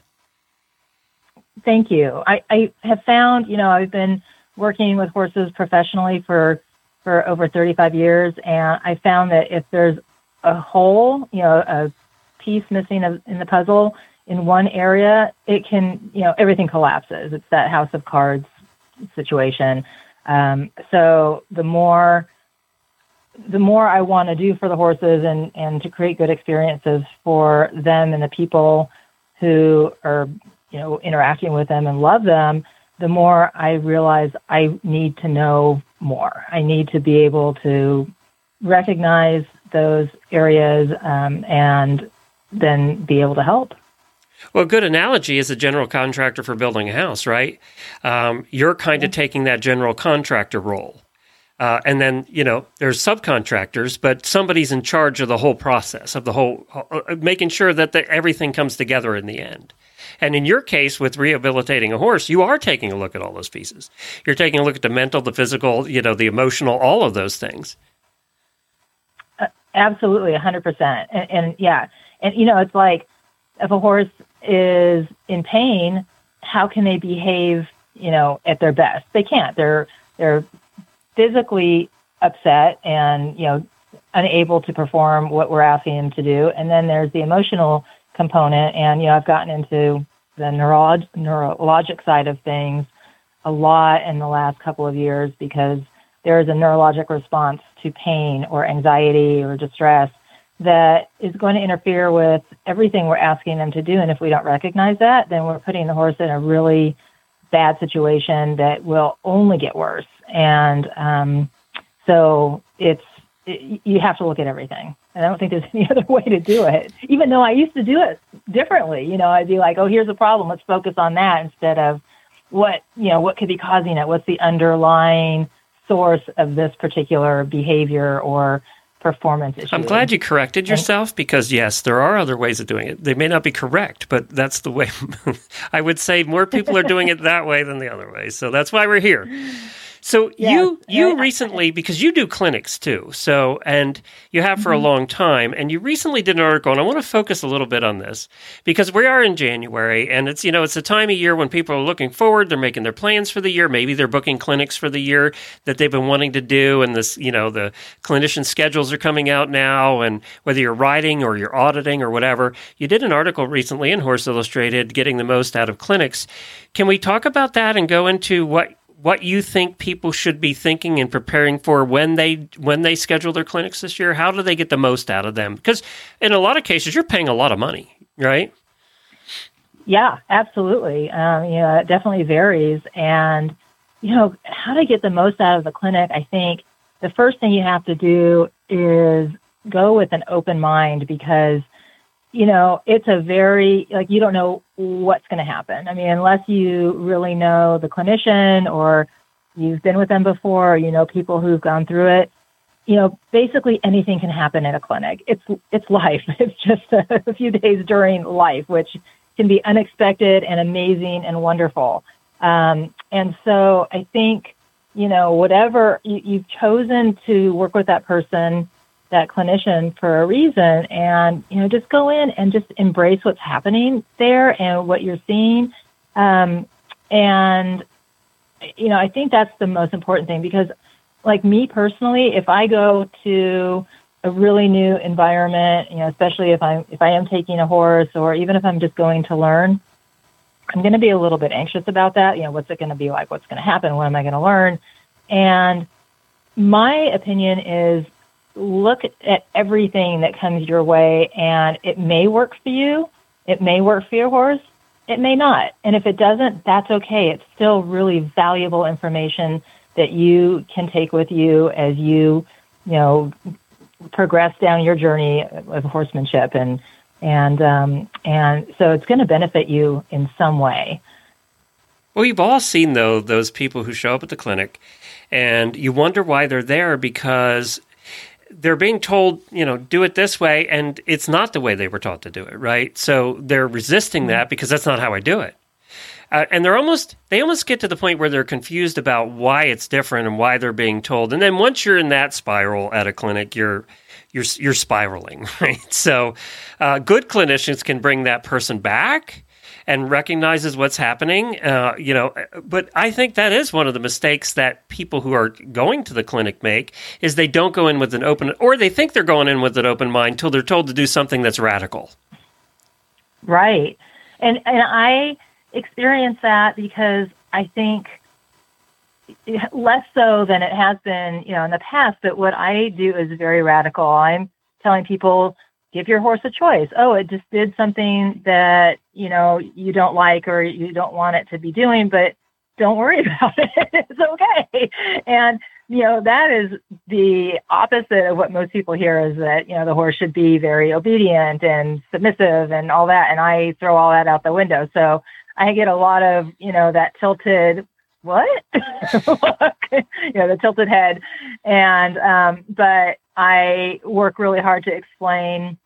Thank you. I, I have found you know i've been working with horses professionally for for over 35 years and i found that if there's a hole you know a piece missing in the puzzle in one area it can you know everything collapses it's that house of cards situation um, so the more the more I want to do for the horses and, and to create good experiences for them and the people who are, you know, interacting with them and love them, the more I realize I need to know more. I need to be able to recognize those areas um, and then be able to help. Well, a good analogy is a general contractor for building a house, right? Um, you're kind of taking that general contractor role. Uh, and then, you know, there's subcontractors, but somebody's in charge of the whole process, of the whole, uh, uh, making sure that the, everything comes together in the end. And in your case, with rehabilitating a horse, you are taking a look at all those pieces. You're taking a look at the mental, the physical, you know, the emotional, all of those things. Uh, absolutely, 100%. And, and yeah, and, you know, it's like if a horse is in pain, how can they behave, you know, at their best? They can't. They're they're physically upset and, you know, unable to perform what we're asking them to do. And then there's the emotional component and you know, I've gotten into the neuro- neurologic side of things a lot in the last couple of years because there is a neurologic response to pain or anxiety or distress that is going to interfere with everything we're asking them to do. And if we don't recognize that, then we're putting the horse in a really bad situation that will only get worse. And um, so it's it, you have to look at everything. And I don't think there's any other way to do it. Even though I used to do it differently, you know, I'd be like, "Oh, here's a problem. Let's focus on that instead of what you know what could be causing it. What's the underlying source of this particular behavior or performance. I'm glad you corrected yourself because yes, there are other ways of doing it. They may not be correct, but that's the way. I would say more people are doing it that way than the other way. So that's why we're here. So you you recently because you do clinics too. So and you have for mm-hmm. a long time and you recently did an article and I want to focus a little bit on this because we are in January and it's you know it's a time of year when people are looking forward, they're making their plans for the year, maybe they're booking clinics for the year that they've been wanting to do and this you know the clinician schedules are coming out now and whether you're writing or you're auditing or whatever. You did an article recently in Horse Illustrated getting the most out of clinics. Can we talk about that and go into what what you think people should be thinking and preparing for when they when they schedule their clinics this year? How do they get the most out of them? Because in a lot of cases, you're paying a lot of money, right? Yeah, absolutely. Um, you know, it definitely varies. And you know, how to get the most out of the clinic, I think the first thing you have to do is go with an open mind because you know, it's a very, like, you don't know what's going to happen. I mean, unless you really know the clinician or you've been with them before, or you know people who've gone through it, you know, basically anything can happen in a clinic. It's, it's life. It's just a, a few days during life, which can be unexpected and amazing and wonderful. Um, and so I think, you know, whatever you, you've chosen to work with that person, that clinician for a reason and you know just go in and just embrace what's happening there and what you're seeing um, and you know i think that's the most important thing because like me personally if i go to a really new environment, you know, especially if I'm if I am taking a horse or even if I'm just going to learn, I'm going to be a little bit anxious about that. You know, what's it going to be like? What's going to happen? What am I going to learn? And my opinion is look at everything that comes your way and it may work for you. It may work for your horse. It may not. And if it doesn't, that's okay. It's still really valuable information that you can take with you as you, you know, progress down your journey of horsemanship and and um, and so it's going to benefit you in some way. Well, you've all seen though those people who show up at the clinic, and you wonder why they're there because they're being told, you know, do it this way, and it's not the way they were taught to do it, right? So they're resisting mm-hmm. that because that's not how I do it. Uh, and they're almost they almost get to the point where they're confused about why it's different and why they're being told. And then once you're in that spiral at a clinic, you're you're you're spiraling, right? So, uh, good clinicians can bring that person back and recognizes what's happening. Uh, you know, but I think that is one of the mistakes that people who are going to the clinic make is they don't go in with an open, or they think they're going in with an open mind until they're told to do something that's radical. Right, and and I experience that because I think less so than it has been, you know, in the past. But what I do is very radical. I'm telling people give your horse a choice. Oh, it just did something that, you know, you don't like or you don't want it to be doing, but don't worry about it. it's okay. And, you know, that is the opposite of what most people hear is that, you know, the horse should be very obedient and submissive and all that. And I throw all that out the window. So I get a lot of, you know, that tilted, what? you know, the tilted head. And, um, but I work really hard to explain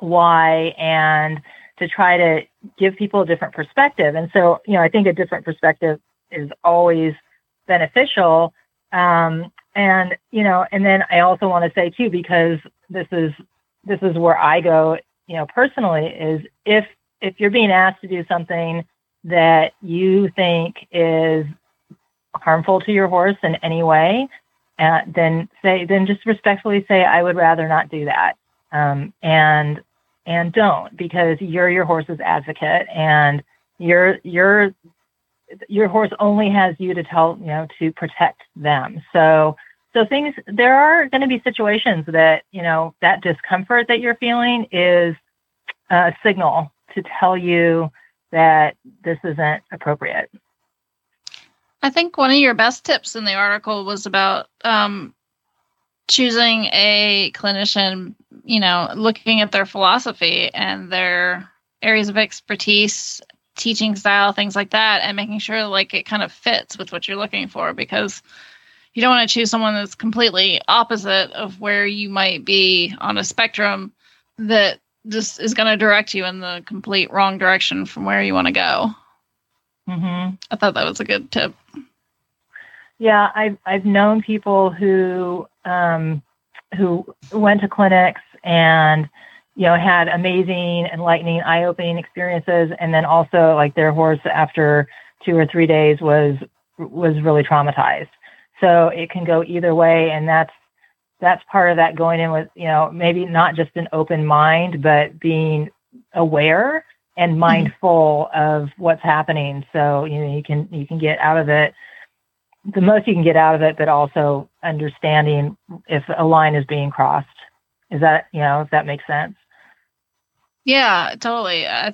why and to try to give people a different perspective. And so, you know, I think a different perspective is always beneficial. Um, and, you know, and then I also want to say too, because this is, this is where I go, you know, personally is if, if you're being asked to do something that you think is harmful to your horse in any way, uh, then say, then just respectfully say, I would rather not do that. Um, and and don't because you're your horse's advocate and your your your horse only has you to tell you know to protect them. So so things there are going to be situations that you know that discomfort that you're feeling is a signal to tell you that this isn't appropriate. I think one of your best tips in the article was about um, choosing a clinician, you know, looking at their philosophy and their areas of expertise, teaching style, things like that, and making sure like it kind of fits with what you're looking for because you don't want to choose someone that's completely opposite of where you might be on a spectrum that just is going to direct you in the complete wrong direction from where you want to go. Mm-hmm. I thought that was a good tip. Yeah, I've I've known people who um, who went to clinics and you know had amazing, enlightening, eye-opening experiences, and then also like their horse after two or three days was was really traumatized. So it can go either way, and that's that's part of that going in with you know maybe not just an open mind, but being aware and mm-hmm. mindful mm-hmm. of what's happening. So you know you can you can get out of it the most you can get out of it, but also understanding if a line is being crossed. Is that, you know, if that makes sense? Yeah, totally. Uh,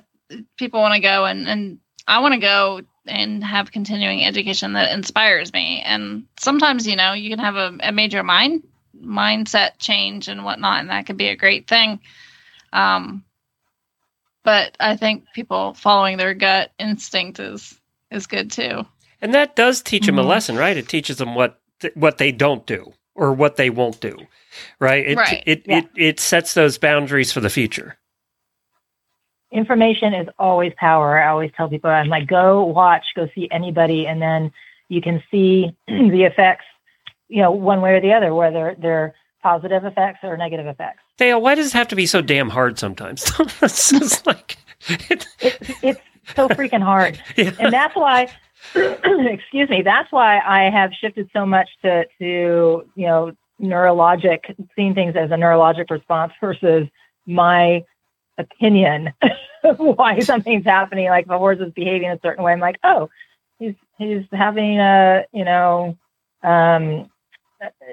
people want to go and, and I want to go and have continuing education that inspires me. And sometimes, you know, you can have a, a major mind mindset change and whatnot, and that could be a great thing. Um, but I think people following their gut instinct is is good too. And that does teach them mm-hmm. a lesson, right? It teaches them what th- what they don't do or what they won't do, right? It right. It, yeah. it it sets those boundaries for the future. Information is always power. I always tell people, I'm like, go watch, go see anybody, and then you can see the effects, you know, one way or the other, whether they're positive effects or negative effects. Dale, why does it have to be so damn hard sometimes? it's just like it, it's so freaking hard, yeah. and that's why excuse me, that's why I have shifted so much to, to, you know, neurologic, seeing things as a neurologic response versus my opinion why something's happening. Like if a horse is behaving a certain way, I'm like, oh, he's he's having a you know um,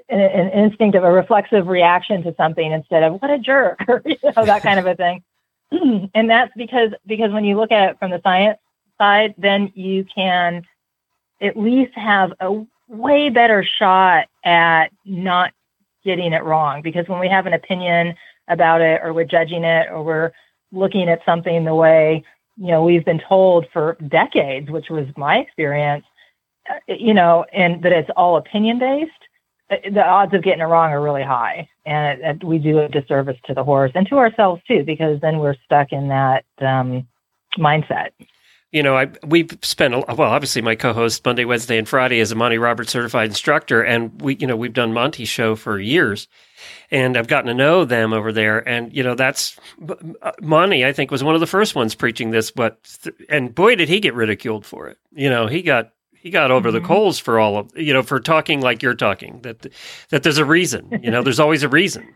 an, an instinct of a reflexive reaction to something instead of what a jerk or you know that kind of a thing. and that's because because when you look at it from the science side, then you can at least have a way better shot at not getting it wrong. Because when we have an opinion about it, or we're judging it, or we're looking at something the way you know we've been told for decades, which was my experience, uh, you know, and that it's all opinion based, uh, the odds of getting it wrong are really high, and it, it, we do a disservice to the horse and to ourselves too, because then we're stuck in that um, mindset you know, I we've spent a, well. Obviously, my co-host Monday, Wednesday, and Friday is a Monty Roberts certified instructor, and we, you know, we've done Monty show for years, and I've gotten to know them over there. And you know, that's Monty. I think was one of the first ones preaching this, but and boy, did he get ridiculed for it. You know, he got he got over mm-hmm. the coals for all of you know for talking like you're talking that that there's a reason you know there's always a reason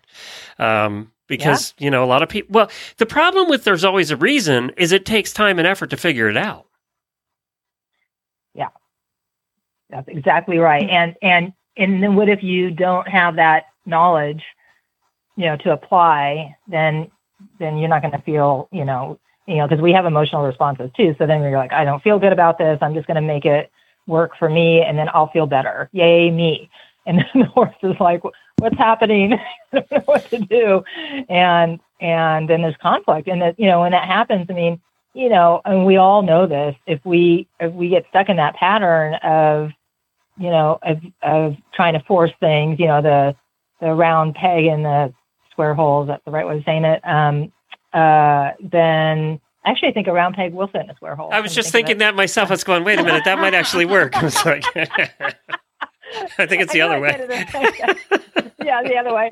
um, because yeah. you know a lot of people well the problem with there's always a reason is it takes time and effort to figure it out. Yeah. That's exactly right. And and and then what if you don't have that knowledge you know to apply then then you're not going to feel you know you know because we have emotional responses too. So then you're like i don't feel good about this. I'm just going to make it work for me and then i'll feel better. Yay me and then the horse is like what's happening I don't know what to do and and then there's conflict and that you know when that happens i mean you know and we all know this if we if we get stuck in that pattern of you know of of trying to force things you know the the round peg in the square hole is that the right way of saying it um uh then Actually, I think a round peg will fit in a square hole. I was just think thinking that myself. I was going, wait a minute, that might actually work. I was like, I think it's the other way. yeah, the other way.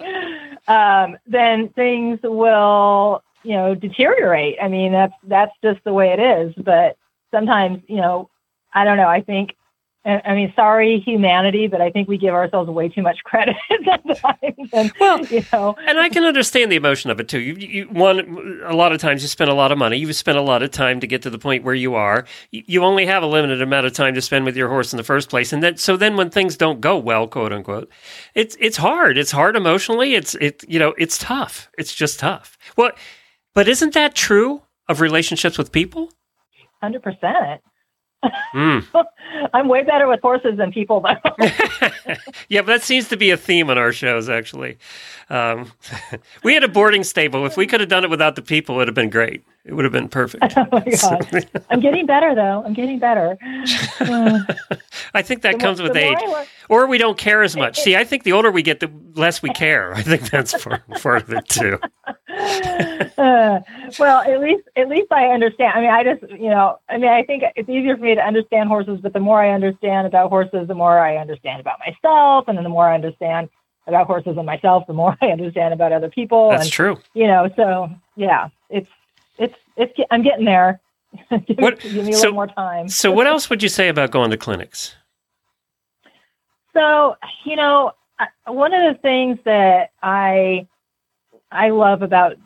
Um, then things will, you know, deteriorate. I mean, that's that's just the way it is. But sometimes, you know, I don't know. I think I mean, sorry, humanity, but I think we give ourselves way too much credit sometimes. And, well, you know, and I can understand the emotion of it too. You, you, one, a lot of times you spend a lot of money. You've spent a lot of time to get to the point where you are. You only have a limited amount of time to spend with your horse in the first place, and then so then when things don't go well, quote unquote, it's it's hard. It's hard emotionally. It's it you know it's tough. It's just tough. Well, but isn't that true of relationships with people? Hundred percent. Mm. I'm way better with horses than people, though. yeah, but that seems to be a theme on our shows, actually. Um, we had a boarding stable. If we could have done it without the people, it would have been great. It would have been perfect. oh my god! I'm getting better, though. I'm getting better. I think that comes with age, or we don't care as much. See, I think the older we get, the less we care. I think that's part, part of it too. Uh, well, at least at least I understand. I mean, I just you know, I mean, I think it's easier for me to understand horses, but the more I understand about horses, the more I understand about myself, and then the more I understand about horses and myself, the more I understand about other people. That's and, true. You know, so yeah, it's it's it's I'm getting there. give, what, give me a so, little more time. so, what else would you say about going to clinics? So, you know, one of the things that I I love about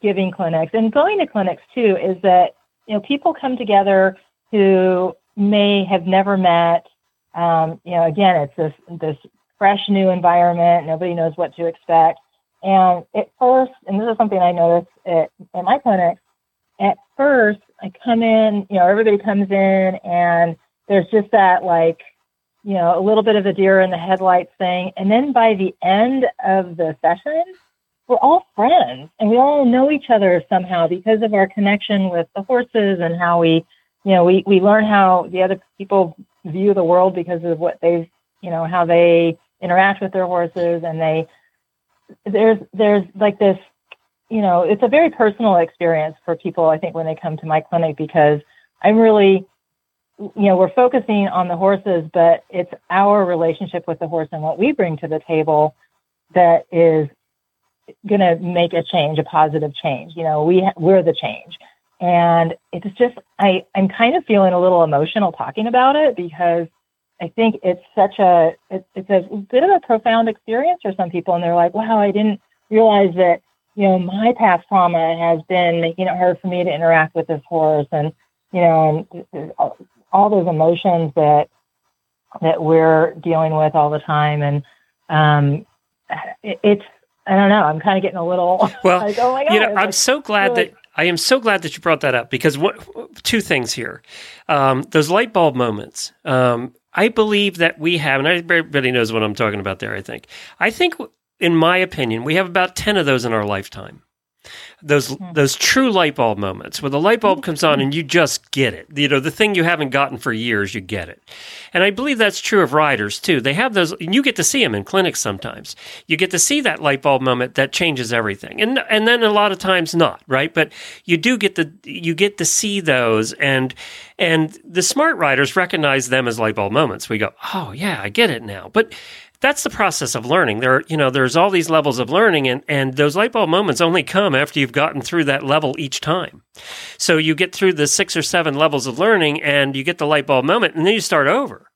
giving clinics and going to clinics too is that you know people come together who may have never met. Um, you know, again, it's this this fresh new environment. Nobody knows what to expect. And at first, and this is something I noticed at, at my clinic, at first I come in, you know, everybody comes in and there's just that like, you know, a little bit of a deer in the headlights thing. And then by the end of the session, we're all friends and we all know each other somehow because of our connection with the horses and how we, you know, we, we learn how the other people view the world because of what they've, you know, how they interact with their horses and they, there's, there's like this, you know, it's a very personal experience for people, I think, when they come to my clinic because I'm really, you know, we're focusing on the horses, but it's our relationship with the horse and what we bring to the table that is going to make a change, a positive change. You know, we we're the change, and it's just I I'm kind of feeling a little emotional talking about it because I think it's such a it's, it's a bit of a profound experience for some people, and they're like, "Wow, I didn't realize that you know my past trauma has been making it hard for me to interact with this horse, and you know, and all those emotions that that we're dealing with all the time, and um, it, it's I don't know. I'm kind of getting a little well. like, oh my God, you know, I'm like, so glad really- that I am so glad that you brought that up because what two things here, um, those light bulb moments. Um, I believe that we have, and everybody knows what I'm talking about there. I think. I think, in my opinion, we have about ten of those in our lifetime. Those Hmm. those true light bulb moments where the light bulb comes on and you just get it. You know, the thing you haven't gotten for years, you get it. And I believe that's true of riders too. They have those, and you get to see them in clinics sometimes. You get to see that light bulb moment that changes everything, and and then a lot of times not, right? But you do get the you get to see those, and and the smart riders recognize them as light bulb moments. We go, oh yeah, I get it now. But that's the process of learning. There, you know, there's all these levels of learning, and and those light bulb moments only come after you've gotten through that level each time. So you get through the six or seven levels of learning, and you get the light bulb moment, and then you start over.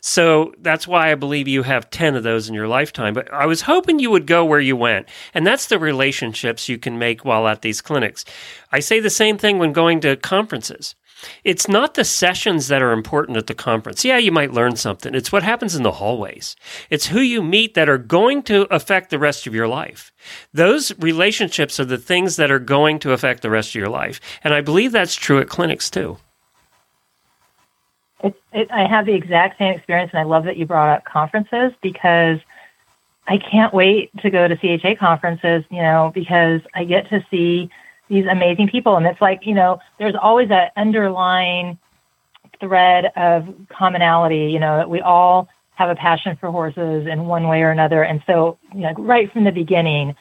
So that's why I believe you have 10 of those in your lifetime. But I was hoping you would go where you went. And that's the relationships you can make while at these clinics. I say the same thing when going to conferences. It's not the sessions that are important at the conference. Yeah, you might learn something. It's what happens in the hallways. It's who you meet that are going to affect the rest of your life. Those relationships are the things that are going to affect the rest of your life. And I believe that's true at clinics too. It, it, I have the exact same experience, and I love that you brought up conferences because I can't wait to go to CHA conferences, you know, because I get to see these amazing people. And it's like, you know, there's always that underlying thread of commonality, you know, that we all have a passion for horses in one way or another. And so, you know, right from the beginning,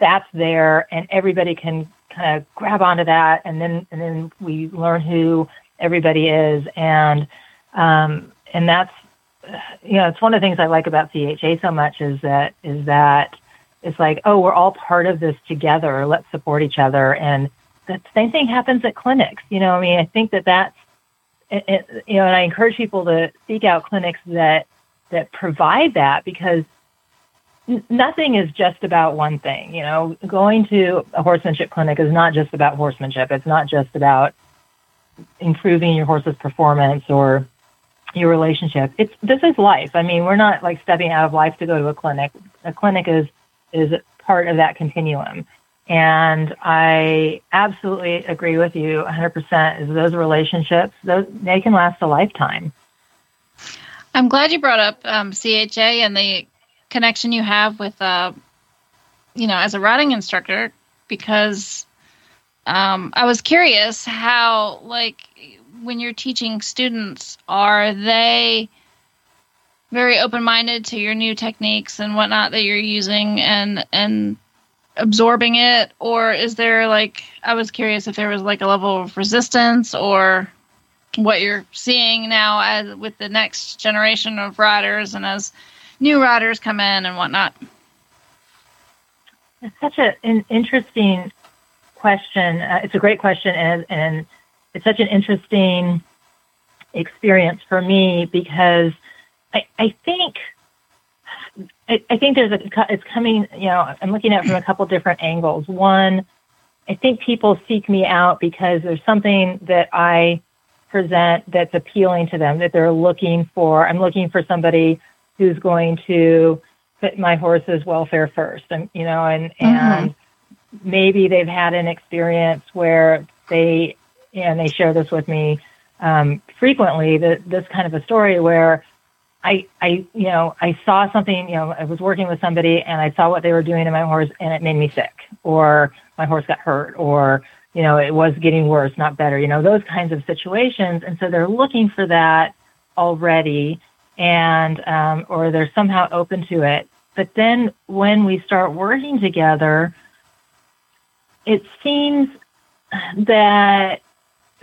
that's there and everybody can kind of grab onto that and then and then we learn who everybody is and um and that's you know it's one of the things i like about cha so much is that is that it's like oh we're all part of this together let's support each other and the same thing happens at clinics you know i mean i think that that's it, it, you know and i encourage people to seek out clinics that that provide that because nothing is just about one thing you know going to a horsemanship clinic is not just about horsemanship it's not just about improving your horse's performance or your relationship. It's this is life. I mean, we're not like stepping out of life to go to a clinic. A clinic is is part of that continuum. And I absolutely agree with you 100% is those relationships, those they can last a lifetime. I'm glad you brought up um, CHA and the connection you have with, uh, you know, as a riding instructor, because um, I was curious how, like, when you're teaching students, are they very open-minded to your new techniques and whatnot that you're using and and absorbing it, or is there like I was curious if there was like a level of resistance or what you're seeing now as with the next generation of riders and as new riders come in and whatnot. It's such a, an interesting question. Uh, it's a great question, and and it's such an interesting experience for me because I, I think I, I think there's a it's coming. You know, I'm looking at it from a couple different angles. One, I think people seek me out because there's something that I present that's appealing to them that they're looking for. I'm looking for somebody who's going to put my horse's welfare first. And you know, and and maybe they've had an experience where they and they share this with me um, frequently. That this kind of a story where I, I, you know, I saw something, you know, I was working with somebody and I saw what they were doing to my horse and it made me sick or my horse got hurt or, you know, it was getting worse, not better, you know, those kinds of situations. And so they're looking for that already and, um, or they're somehow open to it. But then when we start working together, it seems that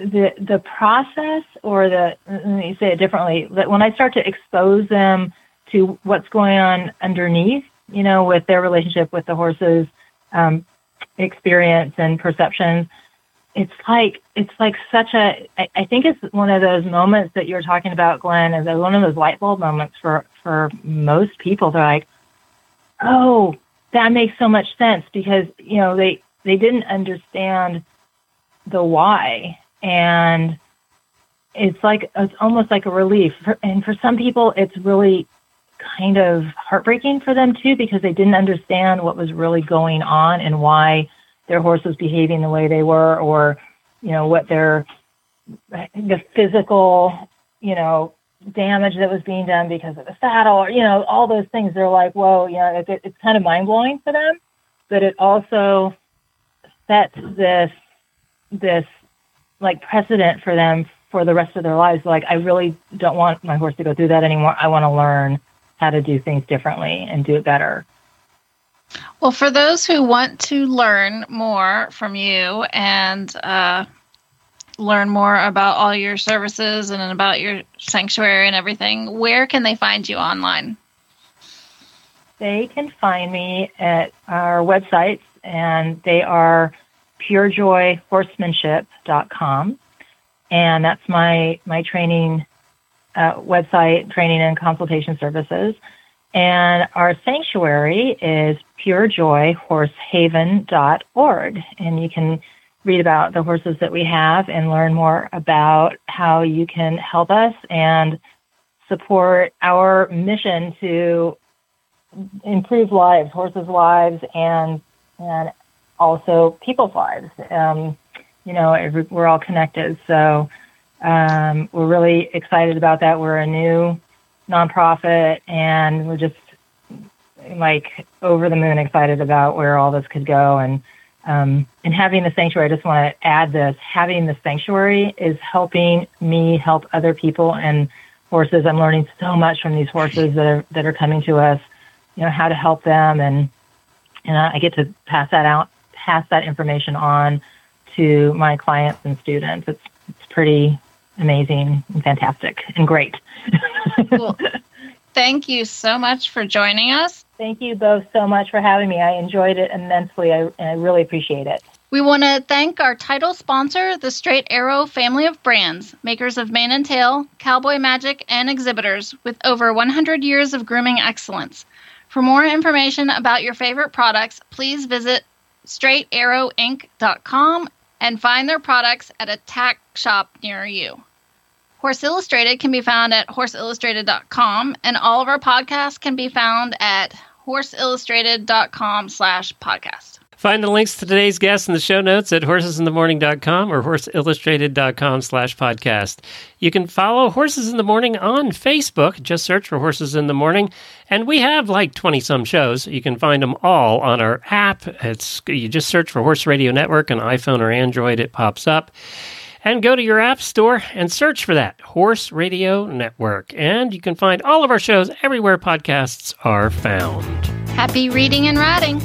the the process or the let me say it differently that when i start to expose them to what's going on underneath you know with their relationship with the horses um, experience and perceptions it's like it's like such a I, I think it's one of those moments that you're talking about glenn is one of those light bulb moments for for most people. They're like oh that makes so much sense because you know they they didn't understand the why and it's like it's almost like a relief. And for some people it's really kind of heartbreaking for them too because they didn't understand what was really going on and why their horse was behaving the way they were or you know what their the physical you know damage that was being done because of the saddle or you know all those things. They're like whoa you know it, it's kind of mind-blowing for them. But it also sets this this like precedent for them for the rest of their lives. Like i really don't want my horse to go through that anymore. I want to learn how to do things differently and do it better. Well, for those who want to learn more from you and uh, learn more about all your services and about your sanctuary and everything, where can they find you online? They can find me at our websites, and they are purejoyhorsemanship.com. And that's my, my training uh, website, training and consultation services. And our sanctuary is purejoyhorsehaven.org. And you can read about the horses that we have and learn more about how you can help us and support our mission to improve lives, horses' lives, and and also people's lives. Um, you know, every, we're all connected, so um, we're really excited about that. We're a new nonprofit, and we're just like over the moon excited about where all this could go. And um, and having the sanctuary, I just want to add this: having the sanctuary is helping me help other people and horses. I'm learning so much from these horses that are that are coming to us. You know how to help them, and and I get to pass that out, pass that information on to my clients and students. It's it's pretty amazing and fantastic and great. Cool. Thank you so much for joining us. Thank you both so much for having me. I enjoyed it immensely. I, I really appreciate it. We want to thank our title sponsor, the Straight Arrow family of brands, makers of Mane and Tail, Cowboy Magic, and exhibitors with over 100 years of grooming excellence. For more information about your favorite products, please visit straightarrowinc.com and find their products at a tack shop near you. Horse Illustrated can be found at horseillustrated.com, and all of our podcasts can be found at horseillustrated.com slash podcast. Find the links to today's guests in the show notes at horsesinthemorning.com or horseillustrated.com slash podcast. You can follow Horses in the Morning on Facebook. Just search for Horses in the Morning. And we have like 20 some shows. You can find them all on our app. It's You just search for Horse Radio Network on iPhone or Android. It pops up. And go to your app store and search for that Horse Radio Network. And you can find all of our shows everywhere podcasts are found. Happy reading and riding!